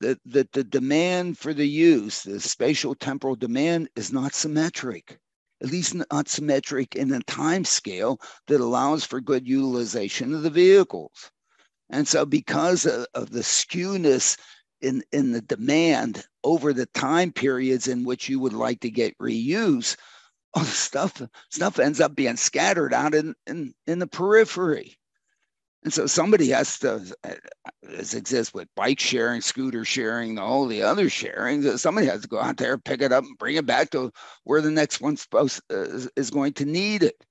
S2: that, that the demand for the use, the spatial temporal demand, is not symmetric at least not symmetric in a time scale that allows for good utilization of the vehicles. And so, because of, of the skewness in, in the demand over the time periods in which you would like to get reuse, all stuff stuff ends up being scattered out in, in, in the periphery. And so somebody has to, as exists with bike sharing, scooter sharing, all the other sharing, somebody has to go out there, pick it up, and bring it back to where the next one supposed uh, is going to need it.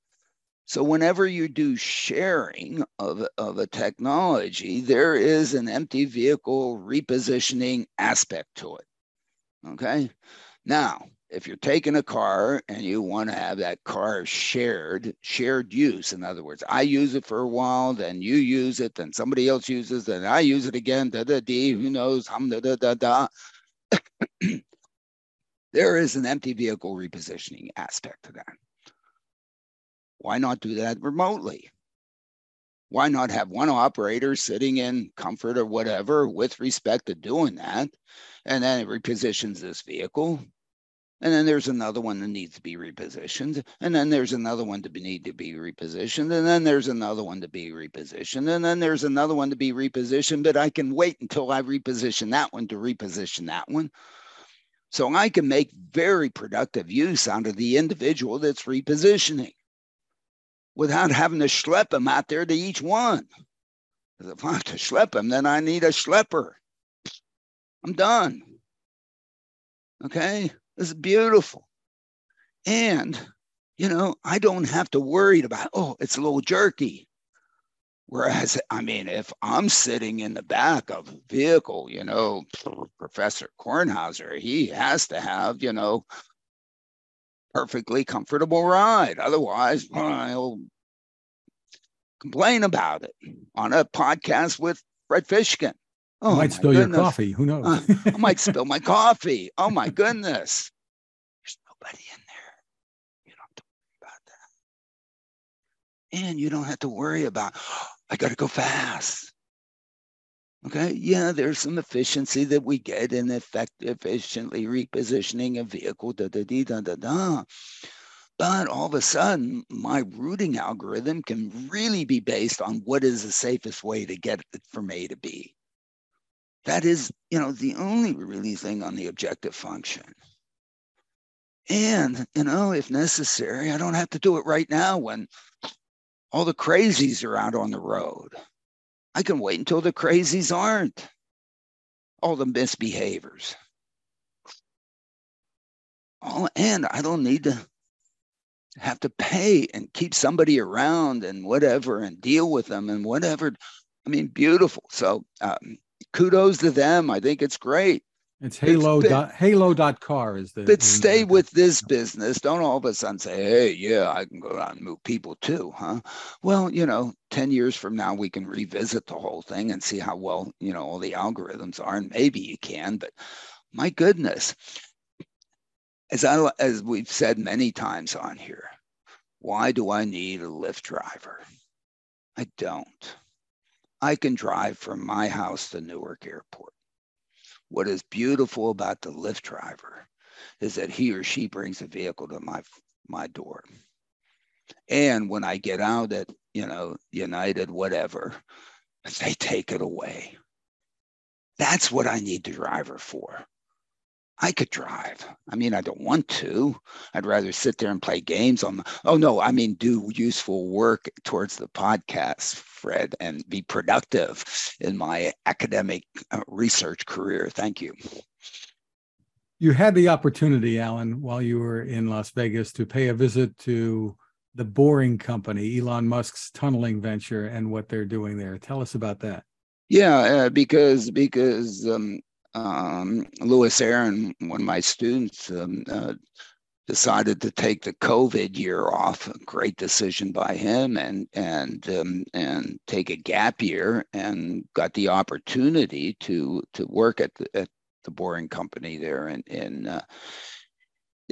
S2: So whenever you do sharing of, of a technology, there is an empty vehicle repositioning aspect to it. Okay. Now, if you're taking a car and you want to have that car shared, shared use, in other words, I use it for a while, then you use it, then somebody else uses, it, then I use it again, da da dee, who knows, hum da da da da. there is an empty vehicle repositioning aspect to that. Why not do that remotely? Why not have one operator sitting in comfort or whatever with respect to doing that? And then it repositions this vehicle. And then there's another one that needs to be repositioned. And then there's another one to be, need to be repositioned. And then there's another one to be repositioned. And then there's another one to be repositioned. But I can wait until I reposition that one to reposition that one. So I can make very productive use out of the individual that's repositioning without having to schlep them out there to each one. if I have to schlep them, then I need a schlepper. I'm done. Okay, this is beautiful. And, you know, I don't have to worry about, oh, it's a little jerky. Whereas, I mean, if I'm sitting in the back of a vehicle, you know, Professor Kornhauser, he has to have, you know, perfectly comfortable ride. Otherwise, I'll complain about it on a podcast with Fred Fishkin. Oh,
S1: might
S2: my
S1: spill your coffee. Who knows?
S2: Uh, I might spill my coffee. Oh my goodness. There's nobody in there. You don't have to worry about that. And you don't have to worry about, I got to go fast. Okay, yeah, there's some efficiency that we get in effect efficiently repositioning a vehicle, da da da da da. But all of a sudden, my routing algorithm can really be based on what is the safest way to get it from A to B. That is, you know, the only really thing on the objective function. And, you know, if necessary, I don't have to do it right now when all the crazies are out on the road. I can wait until the crazies aren't. All the misbehaviors. Oh, and I don't need to have to pay and keep somebody around and whatever and deal with them and whatever. I mean, beautiful. So um, kudos to them. I think it's great.
S1: It's Halo but, dot, Halo dot car is the.
S2: But stay with this business. Don't all of a sudden say, "Hey, yeah, I can go out and move people too, huh?" Well, you know, ten years from now we can revisit the whole thing and see how well you know all the algorithms are, and maybe you can. But my goodness, as I as we've said many times on here, why do I need a Lyft driver? I don't. I can drive from my house to Newark Airport. What is beautiful about the Lyft driver is that he or she brings a vehicle to my my door. And when I get out at, you know, United, whatever, they take it away. That's what I need the driver for. I could drive. I mean, I don't want to. I'd rather sit there and play games on the. Oh no, I mean, do useful work towards the podcast, Fred, and be productive in my academic uh, research career. Thank you.
S1: You had the opportunity, Alan, while you were in Las Vegas, to pay a visit to the Boring Company, Elon Musk's tunneling venture, and what they're doing there. Tell us about that.
S2: Yeah, uh, because because um, um, Lewis Aaron, one of my students, um, uh, decided to take the COVID year off. A great decision by him, and and um, and take a gap year, and got the opportunity to to work at the at the Boring Company there in in. Uh,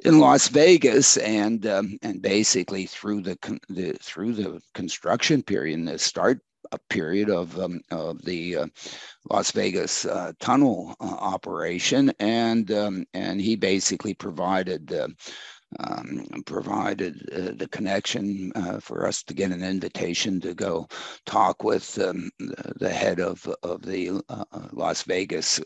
S2: in Las Vegas, and um, and basically through the, the through the construction period and the start a period of, um, of the uh, Las Vegas uh, tunnel uh, operation, and um, and he basically provided. Uh, um, provided uh, the connection uh, for us to get an invitation to go talk with um, the head of of the Las Vegas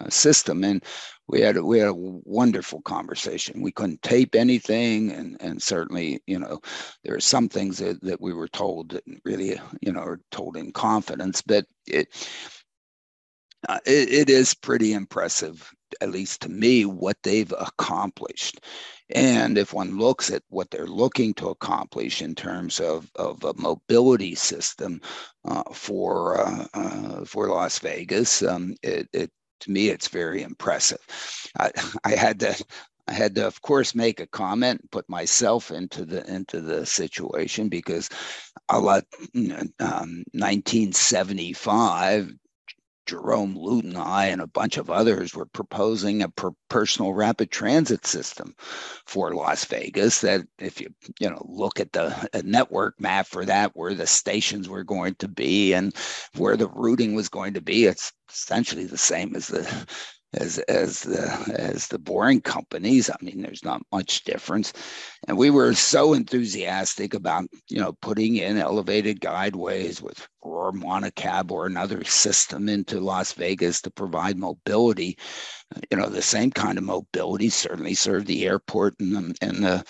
S2: uh, system. And we had we had a wonderful conversation. We couldn't tape anything. And and certainly you know there are some things that, that we were told that really you know are told in confidence but it, uh, it it is pretty impressive at least to me what they've accomplished. And if one looks at what they're looking to accomplish in terms of, of a mobility system uh, for uh, uh, for Las Vegas, um, it, it to me, it's very impressive. I, I had to I had to, of course, make a comment, put myself into the into the situation because a lot, um, 1975, Jerome Lutin and I and a bunch of others were proposing a per personal rapid transit system for Las Vegas. That if you you know look at the network map for that, where the stations were going to be and where the routing was going to be, it's essentially the same as the as as the as the boring companies. I mean, there's not much difference. And we were so enthusiastic about you know putting in elevated guideways with or Monocab or another system into Las Vegas to provide mobility. You know, the same kind of mobility certainly served the airport and the, and the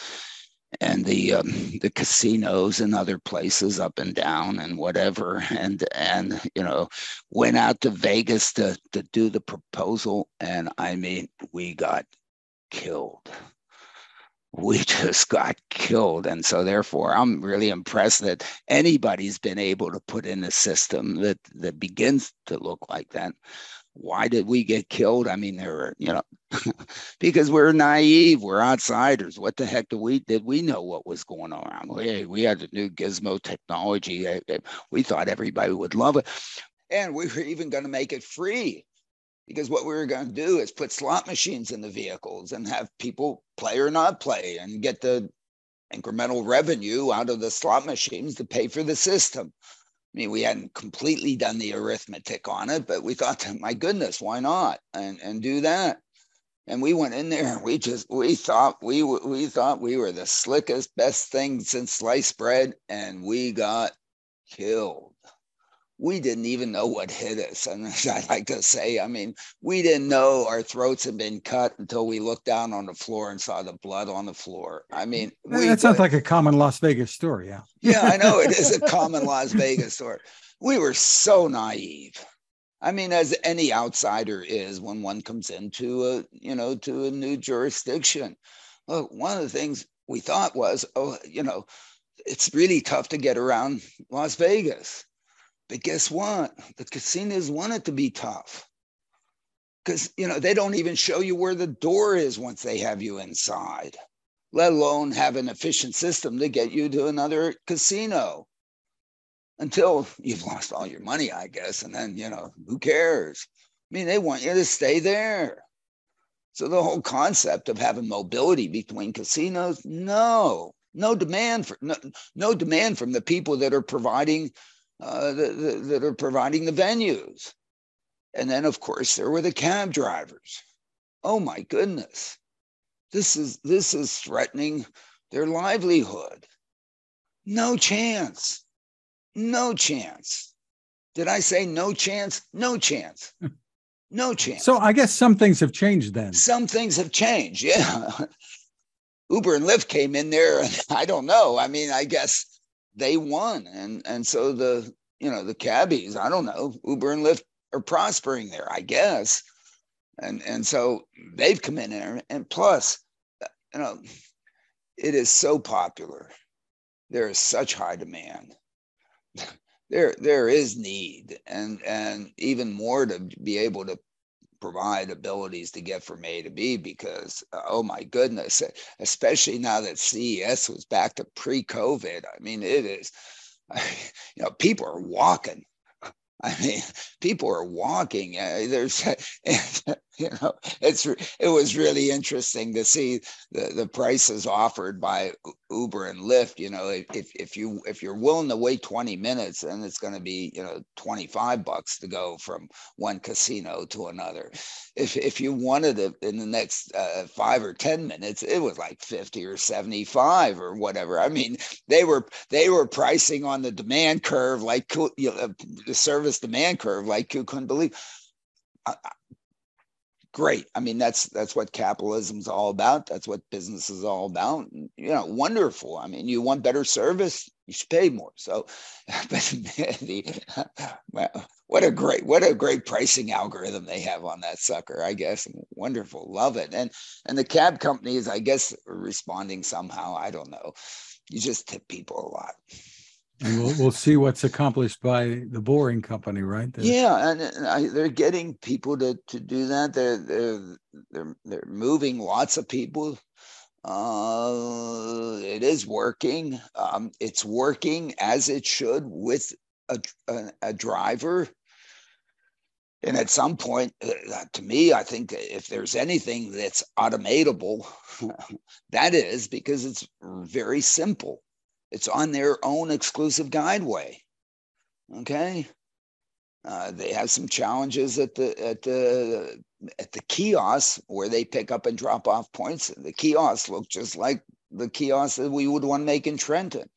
S2: and the um, the casinos and other places up and down and whatever. And and you know went out to Vegas to to do the proposal and I mean we got killed. We just got killed. And so therefore i'm really impressed that anybody's been able to put in a system that that begins to look like that why did we get killed? I mean, there were, you know, because we're naive, we're outsiders. What the heck do we did we know what was going on? We, we had the new gizmo technology. We thought everybody would love it. And we were even going to make it free because what we were going to do is put slot machines in the vehicles and have people play or not play and get the incremental revenue out of the slot machines to pay for the system mean, we hadn't completely done the arithmetic on it, but we thought, my goodness, why not? And and do that. And we went in there. and We just we thought we we thought we were the slickest, best thing since sliced bread, and we got killed we didn't even know what hit us. And I like to say, I mean, we didn't know our throats had been cut until we looked down on the floor and saw the blood on the floor. I mean, eh,
S1: we, that sounds like a common Las Vegas story. Yeah.
S2: yeah, I know it is a common Las Vegas story. We were so naive. I mean, as any outsider is when one comes into a, you know, to a new jurisdiction. Look, one of the things we thought was, oh, you know, it's really tough to get around Las Vegas but guess what? The casinos want it to be tough. Because you know, they don't even show you where the door is once they have you inside, let alone have an efficient system to get you to another casino until you've lost all your money, I guess. And then, you know, who cares? I mean, they want you to stay there. So the whole concept of having mobility between casinos, no, no demand for no, no demand from the people that are providing uh, that, that are providing the venues. And then, of course, there were the cab drivers. Oh my goodness, this is this is threatening their livelihood. No chance. No chance. Did I say no chance? No chance. No chance.
S1: So I guess some things have changed then.
S2: Some things have changed. Yeah. Uber and Lyft came in there. I don't know. I mean, I guess they won. And and so the you know the cabbies, I don't know, Uber and Lyft are prospering there, I guess. And and so they've come in there. And plus, you know, it is so popular. There is such high demand. There there is need and and even more to be able to provide abilities to get from A to B because uh, oh my goodness, especially now that CES was back to pre-COVID. I mean, it is, you know, people are walking I mean, people are walking. Uh, there's, you know, it's it was really interesting to see the the prices offered by Uber and Lyft. You know, if if you if you're willing to wait 20 minutes, then it's going to be you know 25 bucks to go from one casino to another. If if you wanted it in the next uh, five or 10 minutes, it was like 50 or 75 or whatever. I mean, they were they were pricing on the demand curve like you know, the service service demand curve like you couldn't believe. Great. I mean, that's that's what capitalism's all about. That's what business is all about. You know, wonderful. I mean, you want better service, you should pay more. So, but the, what a great what a great pricing algorithm they have on that sucker. I guess wonderful, love it. And and the cab companies, I guess, are responding somehow. I don't know. You just tip people a lot
S1: and we'll, we'll see what's accomplished by the boring company right?
S2: There. yeah and, and I, they're getting people to, to do that. They're, they're they're they're moving lots of people. Uh, it is working. Um, it's working as it should with a, a, a driver. And at some point uh, to me i think if there's anything that's automatable that is because it's very simple it's on their own exclusive guideway. Okay. Uh, they have some challenges at the at the at the kiosks where they pick up and drop off points. The kiosks look just like the kiosks that we would want to make in Trenton.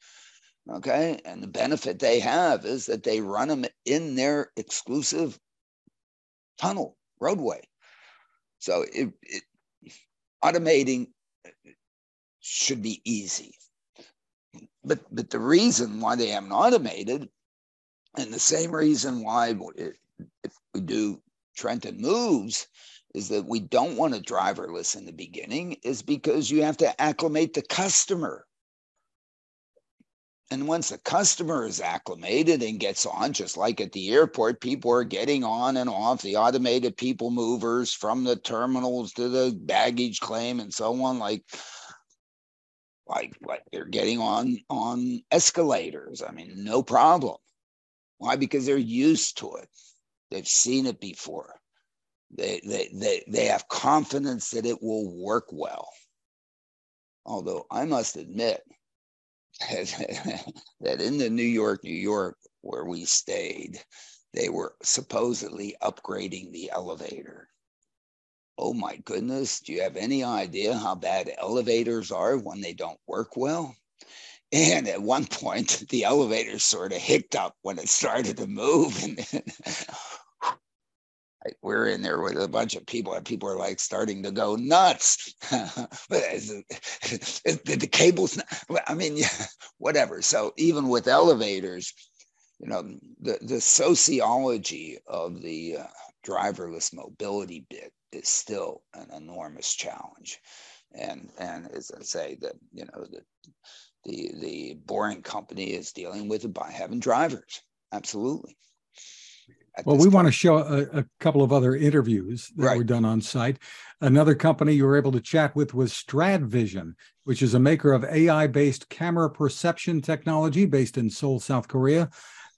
S2: Okay, and the benefit they have is that they run them in their exclusive tunnel roadway. So it, it automating should be easy but but the reason why they haven't automated, and the same reason why if we do Trenton moves, is that we don't want a driverless in the beginning, is because you have to acclimate the customer. And once the customer is acclimated and gets on, just like at the airport, people are getting on and off the automated people movers from the terminals to the baggage claim and so on. Like like like they're getting on on escalators. I mean, no problem. Why? Because they're used to it. They've seen it before. They they they they have confidence that it will work well. Although I must admit that in the New York, New York where we stayed, they were supposedly upgrading the elevator. Oh my goodness, do you have any idea how bad elevators are when they don't work well? And at one point, the elevator sort of hicked up when it started to move. And then we're in there with a bunch of people, and people are like starting to go nuts. but the cables, I mean, whatever. So even with elevators, you know, the, the sociology of the uh, driverless mobility bit is still an enormous challenge. And, and as I say, that, you know, the, the, the boring company is dealing with it by having drivers. Absolutely.
S1: Well, we point. want to show a, a, couple of other interviews that right. were done on site. Another company you were able to chat with was StradVision, which is a maker of AI based camera perception technology based in Seoul, South Korea.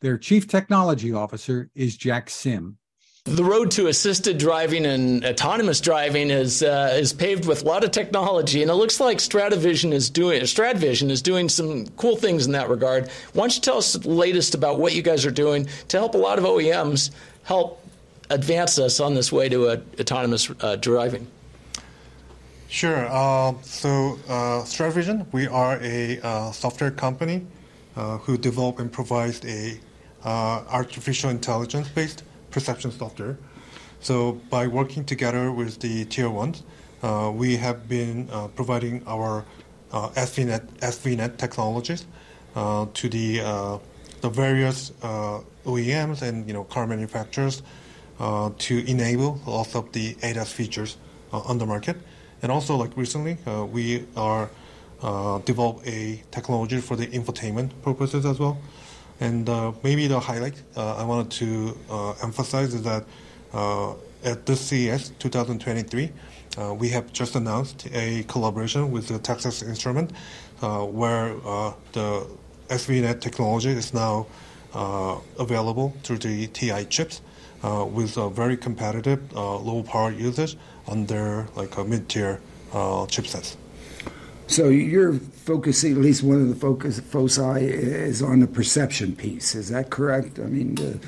S1: Their chief technology officer is Jack Sim.
S3: The road to assisted driving and autonomous driving is uh, is paved with a lot of technology, and it looks like StradVision is doing StradVision is doing some cool things in that regard. Why don't you tell us the latest about what you guys are doing to help a lot of OEMs help advance us on this way to autonomous uh, driving?
S6: Sure. Uh, so, uh, StradVision, we are a uh, software company uh, who develop and provides a uh, artificial intelligence based perception software. So by working together with the tier ones, uh, we have been uh, providing our uh, SVNet, SVNet technologies uh, to the uh, the various uh, OEMs and you know car manufacturers to enable lots of the ADAS features on the market. And also, like recently, we are develop a technology for the infotainment purposes as well. And uh, maybe the highlight uh, I wanted to uh, emphasize is that uh, at this CES 2023, uh, we have just announced a collaboration with the Texas Instrument, uh, where the SVNet technology is now available through the TI chips with a very competitive low power usage on their like mid-tier chipsets.
S5: So you're focusing, at least one of the focus foci is on the perception piece. Is that correct? I mean, the,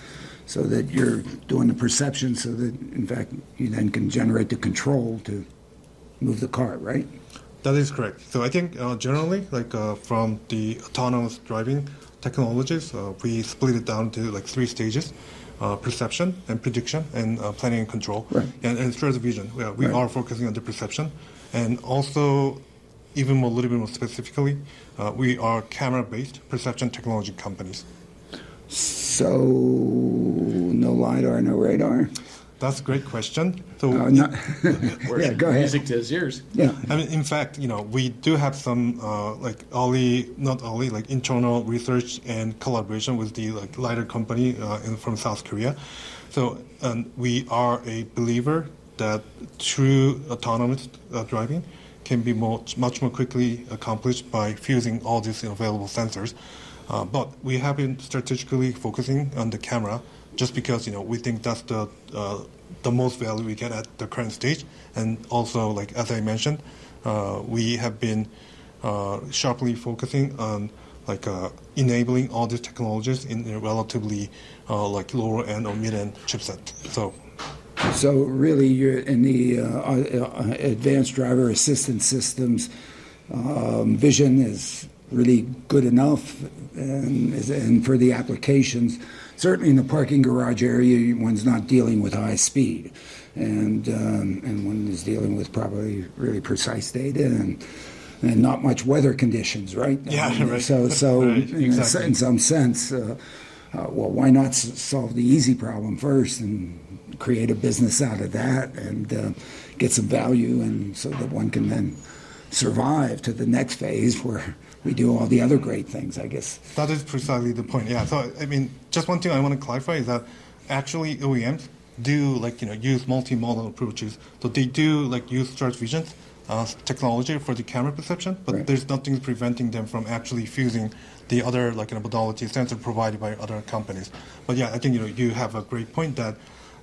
S5: so that you're doing the perception, so that in fact you then can generate the control to move the car, right?
S6: That is correct. So I think uh, generally, like uh, from the autonomous driving technologies, uh, we split it down to like three stages. Uh, perception and prediction and uh, planning and control right. and, and StradVision. Yeah, we right. are focusing on the perception and also even more, a little bit more specifically, uh, we are camera-based perception technology companies.
S5: So, no lidar, no radar.
S6: That's a great question. So,
S3: uh, not, yeah, go ahead. Music to his ears.
S6: Yeah. I mean, in fact, you know, we do have some uh, like early, not early, like internal research and collaboration with the like lidar company uh, in, from South Korea. So, um, we are a believer that true autonomous uh, driving can be much, much more quickly accomplished by fusing all these available sensors. Uh, but we have been strategically focusing on the camera just because you know we think that's the uh, the most value we get at the current stage, and also like as I mentioned, uh, we have been uh, sharply focusing on like uh, enabling all these technologies in a relatively uh, like lower end or mid end chipset. So
S5: so really, you're in the uh, uh, advanced driver assistance systems. Um, vision is really good enough, and, and for the applications, certainly in the parking garage area, one's not dealing with high speed, and um, and one is dealing with probably really precise data and and not much weather conditions, right?
S6: Yeah, um, right.
S5: So so right, exactly. in, in, some sense. Uh, uh, well, why not s- solve the easy problem first and create a business out of that and uh, get some value, and so that one can then survive to the next phase where we do all the other great things, I guess.
S6: That is precisely the point. Yeah. So I mean, just one thing I want to clarify is that actually OEMs do like you know use multimodal approaches. So they do like use StradVision uh, technology for the camera perception, but right. there's nothing preventing them from actually fusing the other like you know, modality sensor provided by other companies. But yeah, I think you know you have a great point that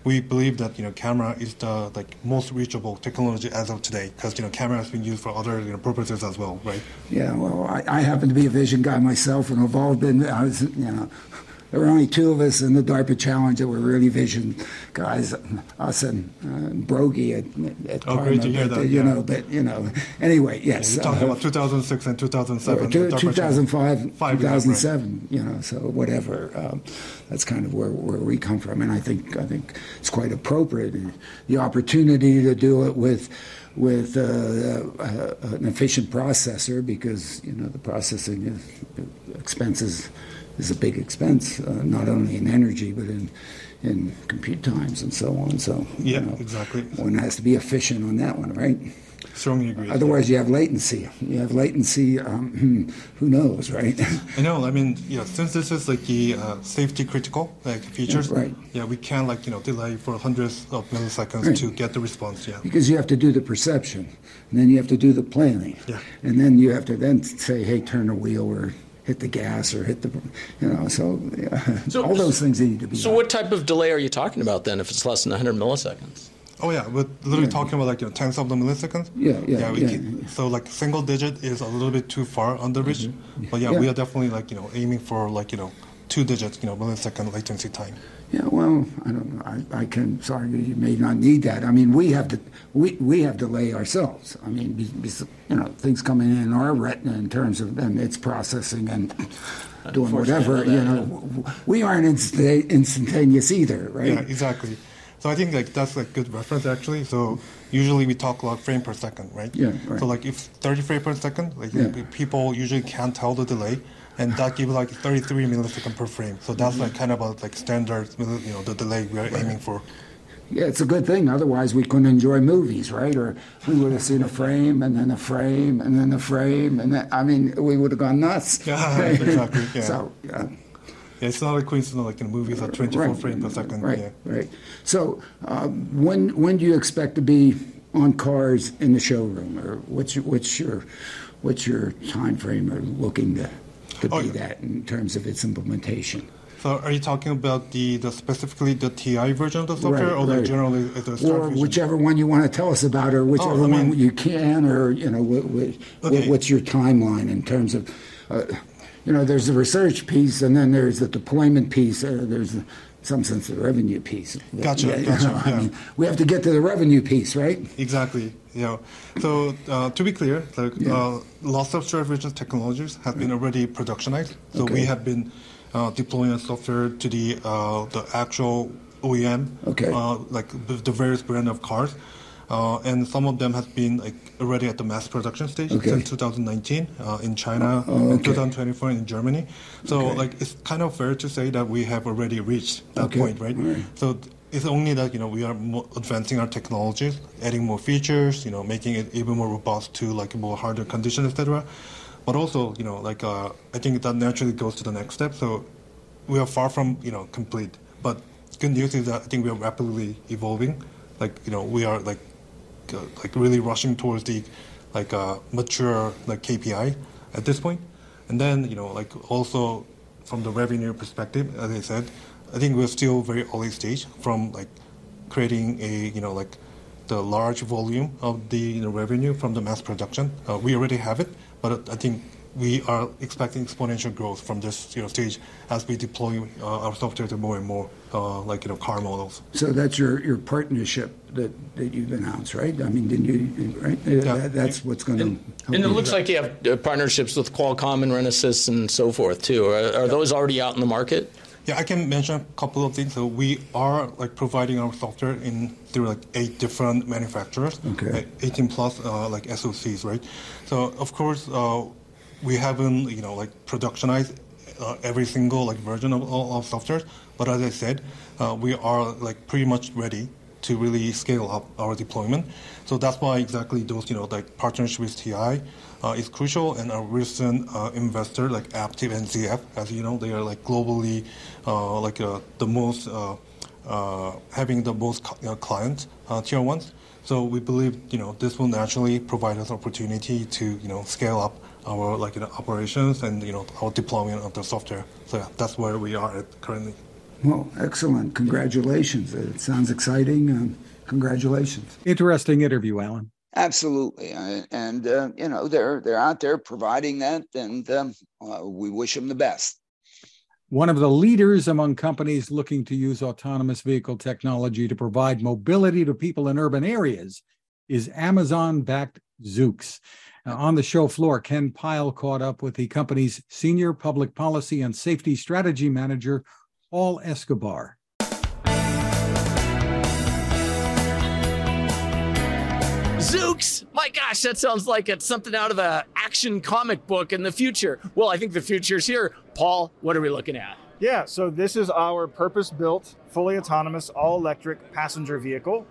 S6: we believe that you know camera is the like most reachable technology as of today because you know camera has been used for other you know purposes as well, right?
S5: Yeah, well, I, I happen to be a vision guy myself, and I've all been I was you know there were only two of us in the DARPA challenge that were really vision guys, us and uh, Broggi at, at
S6: oh,
S5: Parma,
S6: great to hear
S5: but,
S6: that.
S5: You
S6: yeah.
S5: know, but you know, anyway, yes.
S6: Yeah, you're talking uh, about 2006 and 2007.
S5: Two, 2005,
S6: Five,
S5: 2007.
S6: Right.
S5: You know, so whatever. Um, that's kind of where, where we come from, and I think I think it's quite appropriate. The opportunity to do it with with uh, uh, an efficient processor because you know the processing expenses is a big expense, uh, not only in energy but in in compute times and so on. So
S6: yeah,
S5: you know,
S6: exactly.
S5: One has to be efficient on that one, right?
S6: Strongly agree.
S5: Otherwise, you have latency. You have latency. Um, who knows, right?
S6: I know. I mean, yeah. Since this is like the uh, safety critical like features,
S5: yeah, right?
S6: Yeah, we can like you know delay for hundreds of milliseconds right. to get the response. Yeah.
S5: Because you have to do the perception, and then you have to do the planning,
S6: yeah.
S5: and then you have to then say, hey, turn the wheel or hit the gas or hit the, you know, so, yeah, so all those things need to be.
S3: So, done. what type of delay are you talking about then? If it's less than 100 milliseconds?
S6: Oh yeah, we're literally yeah. talking about like you know tenths of the millisecond.
S5: Yeah, yeah, yeah,
S6: we
S5: yeah,
S6: can, So like single digit is a little bit too far on the reach, mm-hmm. but yeah, we are definitely like you know aiming for like you know two digits, you know millisecond latency time.
S5: Yeah, well, I don't know. I, I can. Sorry, you may not need that. I mean, we have to we, we have delay ourselves. I mean, be, be, you know, things coming in our retina in terms of then its processing and doing whatever. That, you know, yeah. we aren't instantaneous either, right?
S6: Yeah, exactly. So I think like that's a good reference actually. So usually we talk about frame per second, right?
S5: Yeah. Right.
S6: So like if 30 frame per second, like yeah. people usually can't tell the delay, and that gives like 33 millisecond per frame. So that's mm-hmm. like kind of a like standard, you know, the delay we are right. aiming for.
S5: Yeah, it's a good thing. Otherwise, we couldn't enjoy movies, right? Or we would have seen a frame and then a frame and then a frame, and then I mean, we would have gone nuts.
S6: Yeah, exactly. Yeah.
S5: So. Yeah.
S6: Yeah, it's not a coincidence like in movies at 24
S5: right.
S6: frames per second.
S5: Right,
S6: yeah.
S5: right. So um, when when do you expect to be on cars in the showroom, or what's your, what's your what's your time frame or looking to to oh, be yeah. that in terms of its implementation?
S6: So are you talking about the, the specifically the TI version of the software, right, or right. generally the Star
S5: or whichever one you want to tell us about, or whichever oh, mean, one you can, or you know, what, what, okay. what's your timeline in terms of? Uh, you know, there's the research piece, and then there's the deployment piece. Uh, there's, some sense, the revenue piece.
S6: Gotcha. Yeah, gotcha. You know, yeah. I mean,
S5: we have to get to the revenue piece, right?
S6: Exactly. Yeah. So uh, to be clear, like yeah. uh, lots of StradVision technologies have been already productionized. So okay. we have been uh, deploying software to the uh, the actual OEM,
S5: okay.
S6: Uh, like the various brand of cars. Uh, and some of them have been like already at the mass production stage okay. since 2019 uh, in China
S5: oh, okay.
S6: and 2024 in Germany. So
S5: okay.
S6: like it's kind of fair to say that we have already reached that point, right?
S5: right?
S6: So it's only that you know we are advancing our technologies, adding more features, you know, making it even more robust to like more harder conditions, etc. But also, you know, like uh, I think that naturally goes to the next step. So we are far from you know complete, but good news is that I think we are rapidly evolving. Like you know, we are like uh, like really rushing towards the like uh, mature like KPI at this point. And then you know like also from the revenue perspective, as I said, I think we're still very early stage from like creating a you know like the large volume of the you know, revenue from the mass production. Uh, we already have it, but I think we are expecting exponential growth from this you know, stage as we deploy uh, our software to more and more uh, like you know car models.
S5: So that's your, your partnership that, that you've announced, right? I mean, didn't you right?
S6: Yeah.
S5: That, that's what's going to.
S3: And, and it looks like you have uh, partnerships with Qualcomm and Renesas and so forth too. Are, are yeah. those already out in the market?
S6: Yeah, I can mention a couple of things. So we are like providing our software in through like eight different manufacturers,
S5: okay.
S6: 18 plus uh, like SoCs, right? So of course uh, we haven't you know like productionized uh, every single like version of, all of software, but as I said, uh, we are like pretty much ready to really scale up our deployment. So that's why exactly those you know like partnership with TI uh, is crucial. And our recent uh, investor like Aptiv and ZF, as you know, they are like globally uh, like uh, the most having the most clients tier ones. So we believe you know this will naturally provide us opportunity to you know scale up our like you know, operations and you know our deployment of the software. So yeah, that's where we are at currently.
S5: Well, excellent. Congratulations. It sounds exciting. Um, congratulations.
S1: Interesting interview, Alan.
S2: Absolutely, and uh, you know they're they're out there providing that, and um, uh, we wish them the best.
S1: One of the leaders among companies looking to use autonomous vehicle technology to provide mobility to people in urban areas is Amazon backed Zoox. on the show floor, Ken Pyle caught up with the company's senior public policy and safety strategy manager, Paul Escobar.
S3: Zoox! My gosh, that sounds like it's something out of an action comic book in the future. Well, I think the future's here. Paul, what are we looking at?
S7: Yeah, so this is our purpose built, fully autonomous, all electric passenger vehicle.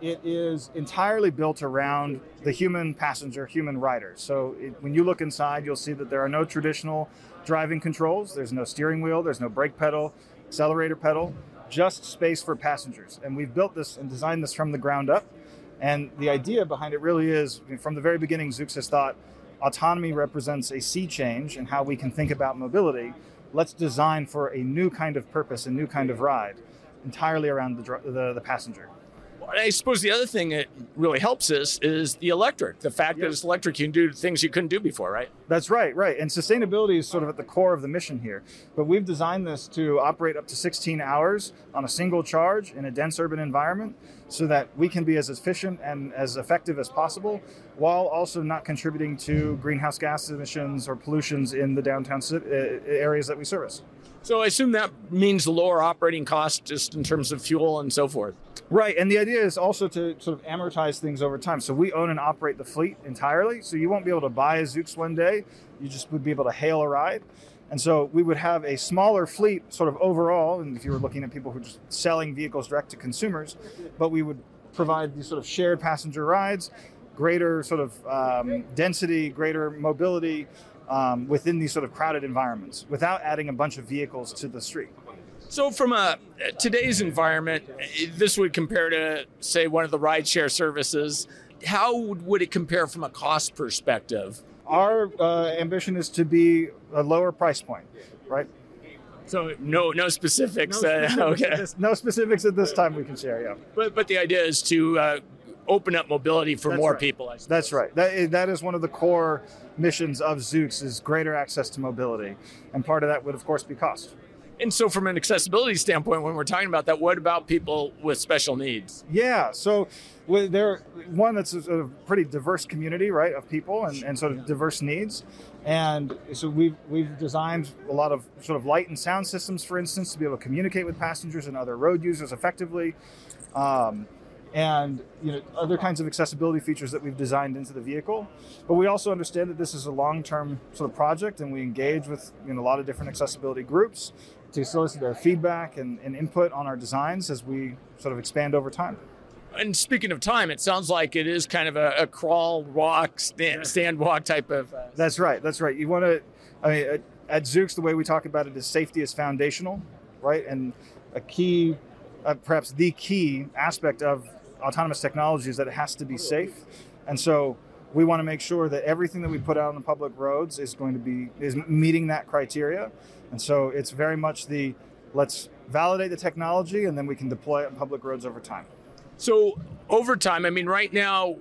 S7: It is entirely built around the human passenger, human rider. So it, when you look inside, you'll see that there are no traditional driving controls. There's no steering wheel, there's no brake pedal, accelerator pedal, just space for passengers. And we've built this and designed this from the ground up. And the idea behind it really is from the very beginning, Zoox has thought autonomy represents a sea change in how we can think about mobility. Let's design for a new kind of purpose, a new kind of ride, entirely around the, the, the passenger.
S3: I suppose the other thing that really helps us is the electric. The fact that it's electric, you can do things you couldn't do before, right?
S7: That's right, right. And sustainability is sort of at the core of the mission here. But we've designed this to operate up to 16 hours on a single charge in a dense urban environment so that we can be as efficient and as effective as possible while also not contributing to greenhouse gas emissions or pollutions in the downtown uh, areas that we service.
S3: So I assume that means lower operating costs just in terms of fuel and so forth.
S7: Right, and the idea is also to sort of amortize things over time. So we own and operate the fleet entirely. So you won't be able to buy a Zoox one day; you just would be able to hail a ride. And so we would have a smaller fleet, sort of overall. And if you were looking at people who are just selling vehicles direct to consumers, but we would provide these sort of shared passenger rides, greater sort of um, density, greater mobility um, within these sort of crowded environments, without adding a bunch of vehicles to the street.
S3: So, from a today's environment, this would compare to, say, one of the rideshare services. How would it compare from a cost perspective?
S7: Our uh, ambition is to be a lower price point, right?
S3: So no no specifics.
S7: No specifics,
S3: uh, okay.
S7: This, no specifics at this time we can share. Yeah.
S3: But but the idea is to uh, open up mobility for
S7: That's
S3: more
S7: right.
S3: people.
S7: That's right. That is, that is one of the core missions of Zoox is greater access to mobility, and part of that would of course be cost.
S3: And so, from an accessibility standpoint, when we're talking about that, what about people with special needs?
S7: Yeah, so they're one that's a pretty diverse community, right, of people and, and sort of diverse needs. And so we've we've designed a lot of sort of light and sound systems, for instance, to be able to communicate with passengers and other road users effectively. Um, and you know other kinds of accessibility features that we've designed into the vehicle. But we also understand that this is a long-term sort of project, and we engage with you know, a lot of different accessibility groups to solicit their feedback and, and input on our designs as we sort of expand over time.
S3: And speaking of time, it sounds like it is kind of a, a crawl, walk, stand, stand, walk type of. Uh,
S7: that's right. That's right. You want to, I mean, at, at Zoox, the way we talk about it is safety is foundational, right? And a key, uh, perhaps the key aspect of autonomous technology is that it has to be safe. And so we want to make sure that everything that we put out on the public roads is going to be is meeting that criteria. And so it's very much the let's validate the technology and then we can deploy it on public roads over time.
S3: So over time, I mean, right now,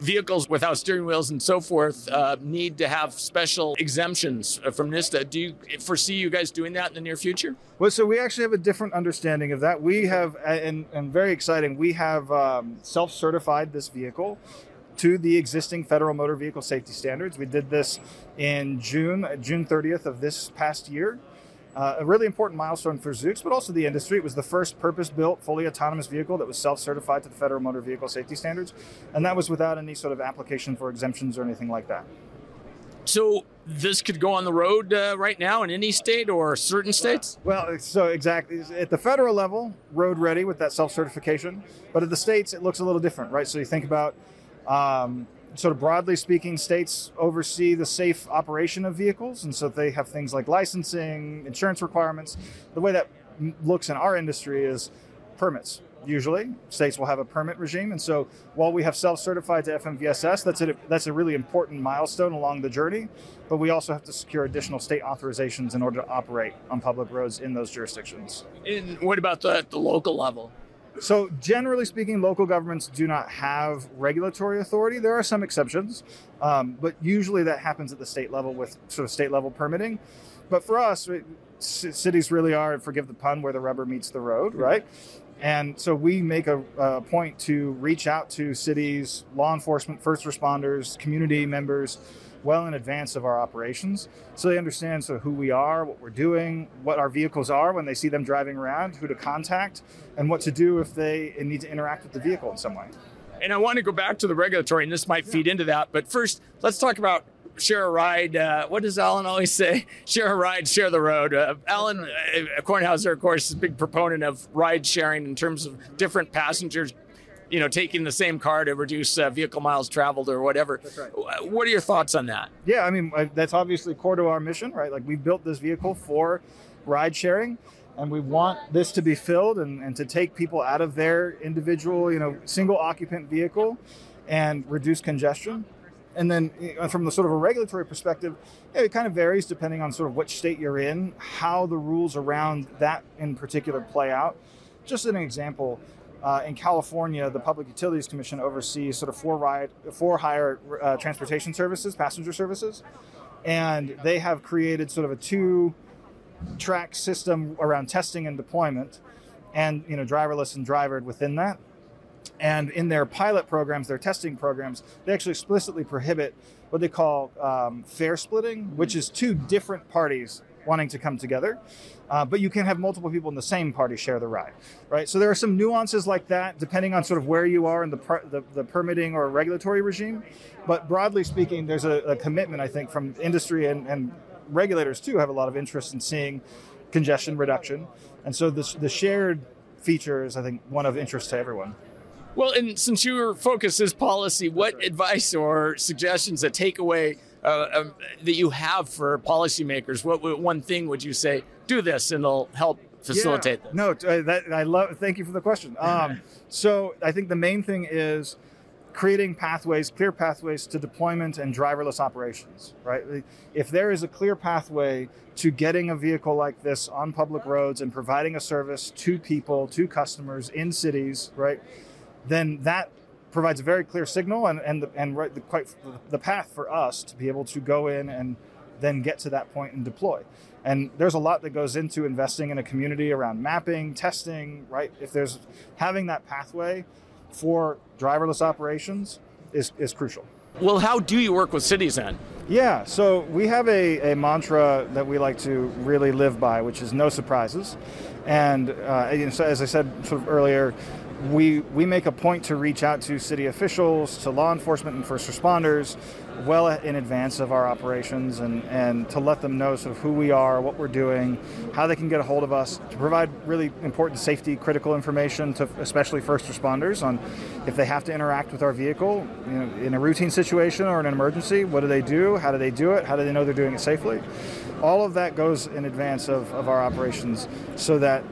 S3: vehicles without steering wheels and so forth uh, need to have special exemptions from NHTSA. Do you foresee you guys doing that in the near future?
S7: Well, so we actually have a different understanding of that. We have, and, and very exciting, we have um, self certified this vehicle to the existing federal motor vehicle safety standards. We did this in June, June 30th of this past year. Uh, a really important milestone for Zoox, but also the industry. It was the first purpose-built, fully autonomous vehicle that was self-certified to the federal motor vehicle safety standards, and that was without any sort of application for exemptions or anything like that.
S3: So this could go on the road uh, right now in any state or certain states?
S7: Well, so exactly at the federal level, road ready with that self-certification, but at the states it looks a little different, right? So you think about um, sort of broadly speaking, states oversee the safe operation of vehicles, and so they have things like licensing, insurance requirements. The way that looks in our industry is permits. Usually, states will have a permit regime, and so while we have self-certified to FMVSS, that's a that's a really important milestone along the journey. But we also have to secure additional state authorizations in order to operate on public roads in those jurisdictions.
S3: And what about the, the local level?
S7: So, generally speaking, local governments do not have regulatory authority. There are some exceptions, um, but usually that happens at the state level with sort of state level permitting. But for us, c- cities really are, forgive the pun, where the rubber meets the road, right? And so we make a, a, point to reach out to cities, law enforcement, first responders, community members, well in advance of our operations, so they understand sort of who we are, what we're doing, what our vehicles are when they see them driving around, who to contact, and what to do if they need to interact with the vehicle in some way.
S3: And I want to go back to the regulatory, and this might feed into that. But first, let's talk about share a ride. Uh, what does Alan always say? Share a ride, share the road. Uh, Alan uh, Kornhauser, of course, is a big proponent of ride sharing in terms of different passengers. You know, taking the same car to reduce uh, vehicle miles traveled or whatever. Right. What are your thoughts on that?
S7: Yeah, I mean, that's obviously core to our mission, right? Like we built this vehicle for ride sharing and we want this to be filled and, and to take people out of their individual, you know, single occupant vehicle and reduce congestion. And then from the sort of a regulatory perspective, it kind of varies depending on sort of which state you're in, how the rules around that in particular play out. Just an example, uh, in California, the Public Utilities Commission oversees sort of for ride, for hire uh, transportation services, passenger services, and they have created sort of a two track system around testing and deployment, and you know driverless and drivered within that. And in their pilot programs, their testing programs, they actually explicitly prohibit what they call um, fare splitting, which is two different parties wanting to come together. Uh, but you can have multiple people in the same party share the ride, right? So there are some nuances like that, depending on sort of where you are in the per- the, the, permitting or regulatory regime. But broadly speaking, there's a, a commitment, I think, from industry and, and, regulators too have a lot of interest in seeing congestion reduction, and so the, the shared feature is, I think, one of interest to everyone.
S3: Well, and since your focus is policy, what right. advice or suggestions, a takeaway uh, um, that you have for policymakers? What, what, one thing would you say? Do this, and it'll help facilitate
S7: yeah. this. No, uh, that I love. Thank you for the question. Um, so I think the main thing is creating pathways, clear pathways to deployment and driverless operations. Right. If there is a clear pathway to getting a vehicle like this on public roads and providing a service to people, to customers in cities, right then that provides a very clear signal and and the, and right, the, quite the path for us to be able to go in and then get to that point and deploy. And there's a lot that goes into investing in a community around mapping, testing, right? If there's having that pathway for driverless operations is, is crucial.
S3: Well, how do you work with cities then?
S7: Yeah, so we have a, a mantra that we like to really live by, which is no surprises. And uh, as I said sort of earlier, we we make a point to reach out to city officials, to law enforcement and first responders, well in advance of our operations, and and to let them know sort of who we are, what we're doing, how they can get a hold of us, to provide really important safety critical information to especially first responders on if they have to interact with our vehicle, you know, in a routine situation or in an emergency, what do they do? How do they do it? How do they know they're doing it safely? All of that goes in advance of, of our operations so that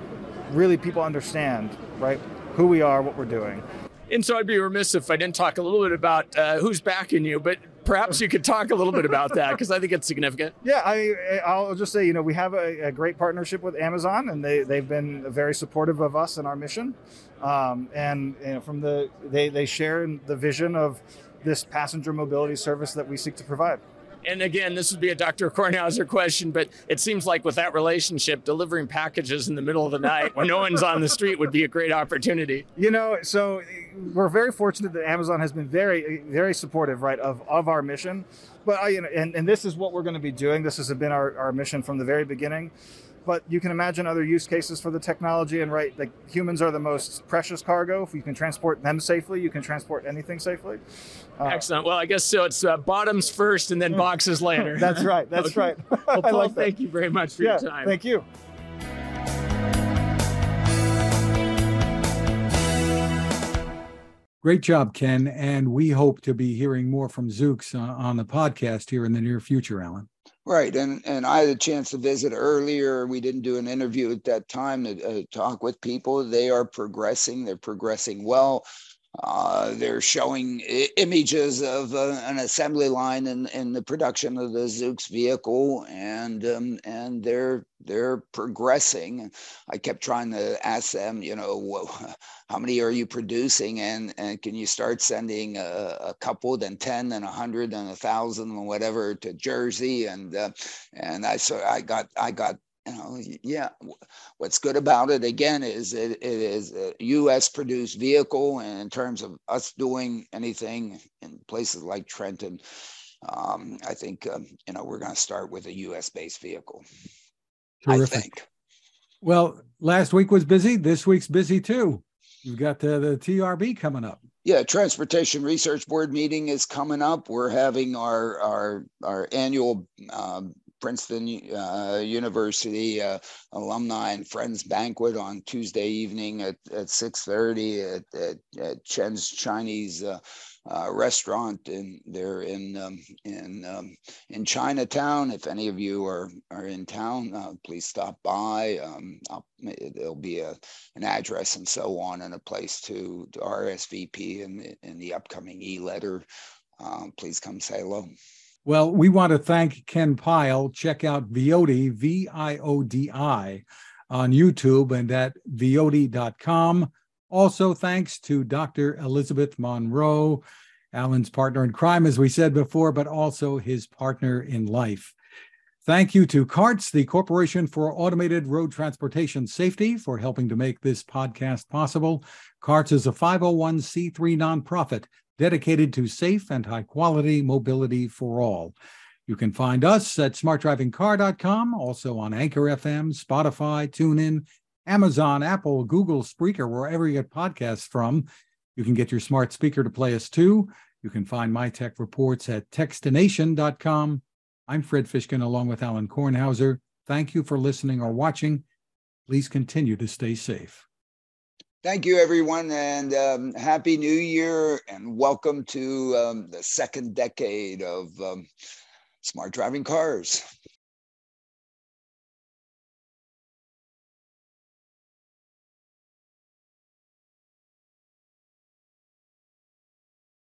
S7: really people understand, right? Who we are, what we're doing.
S3: And so I'd be remiss if I didn't talk a little bit about uh, who's backing you, but perhaps you could talk a little bit about that because I think it's significant.
S7: Yeah, I, I'll just say, you know, we have a, a, great partnership with Amazon, and they, they've been very supportive of us and our mission. Um, and you know, from the they, they share the vision of this passenger mobility service that we seek to provide
S3: and again, this would be a Dr. Kornhauser question, but it seems like with that relationship, delivering packages in the middle of the night when no one's on the street would be a great opportunity.
S7: You know, so we're very fortunate that Amazon has been very, very supportive, right, of, of our mission. But I, you know, and, and this is what we're going to be doing. This has been our, our mission from the very beginning but you can imagine other use cases for the technology and right like humans are the most precious cargo if you can transport them safely you can transport anything safely
S3: uh, excellent well i guess so it's uh, bottoms first and then boxes later
S7: that's right that's okay. right
S3: well, Paul, like thank you very much for
S7: yeah,
S3: your time
S7: thank you
S1: Great job, Ken. And we hope to be hearing more from Zoox uh, on the podcast here in the near future, Alan.
S2: Right, and and I had a chance to visit earlier. We didn't do an interview at that time to uh, talk with people. They are progressing. They're progressing well. Uh, they're showing I- images of uh, an assembly line in, in the production of the Zoox vehicle, and um, and they're they're progressing. I kept trying to ask them, you know, how many are you producing, and and can you start sending a, a couple, then ten, then a hundred, then a thousand, and whatever to Jersey, and uh, and I so I got I got you know, yeah. What's good about it again is it, it is a U.S. produced vehicle, and in terms of us doing anything in places like Trenton, um, I think um, you know we're going to start with a U.S. based vehicle.
S1: Terrific. I think. Well, last week was busy. This week's busy too. You've got the, the TRB coming up.
S2: Yeah, Transportation Research Board meeting is coming up. We're having our our our annual um, Princeton uh, University uh, alumni and friends banquet on Tuesday evening at, at 6.30 at, at, at Chen's Chinese uh, uh, restaurant in there in um, in um, in Chinatown. If any of you are are in town, uh, please stop by. Um, there'll be a an address and so on, and a place to, to RSVP in in the upcoming e-letter. Um, please come say hello.
S1: Well, we want to thank Ken Pyle. Check out Viodi, V I O D I, on YouTube and at viodi.com. Also, thanks to Dr. Elizabeth Monroe, Alan's partner in crime, as we said before, but also his partner in life. Thank you to CARTS, the Corporation for Automated Road Transportation Safety, for helping to make this podcast possible. CARTS is a 501c3 nonprofit dedicated to safe and high quality mobility for all. You can find us at smartdrivingcar.com, also on Anchor FM, Spotify, TuneIn, Amazon, Apple, Google, Spreaker, wherever you get podcasts from. You can get your smart speaker to play us too. You can find my tech reports at techstination.com. I'm Fred Fishkin along with Alan Kornhauser. Thank you for listening or watching. Please continue to stay safe.
S2: Thank you, everyone, and um, Happy New Year, and welcome to um, the second decade of um, smart driving cars.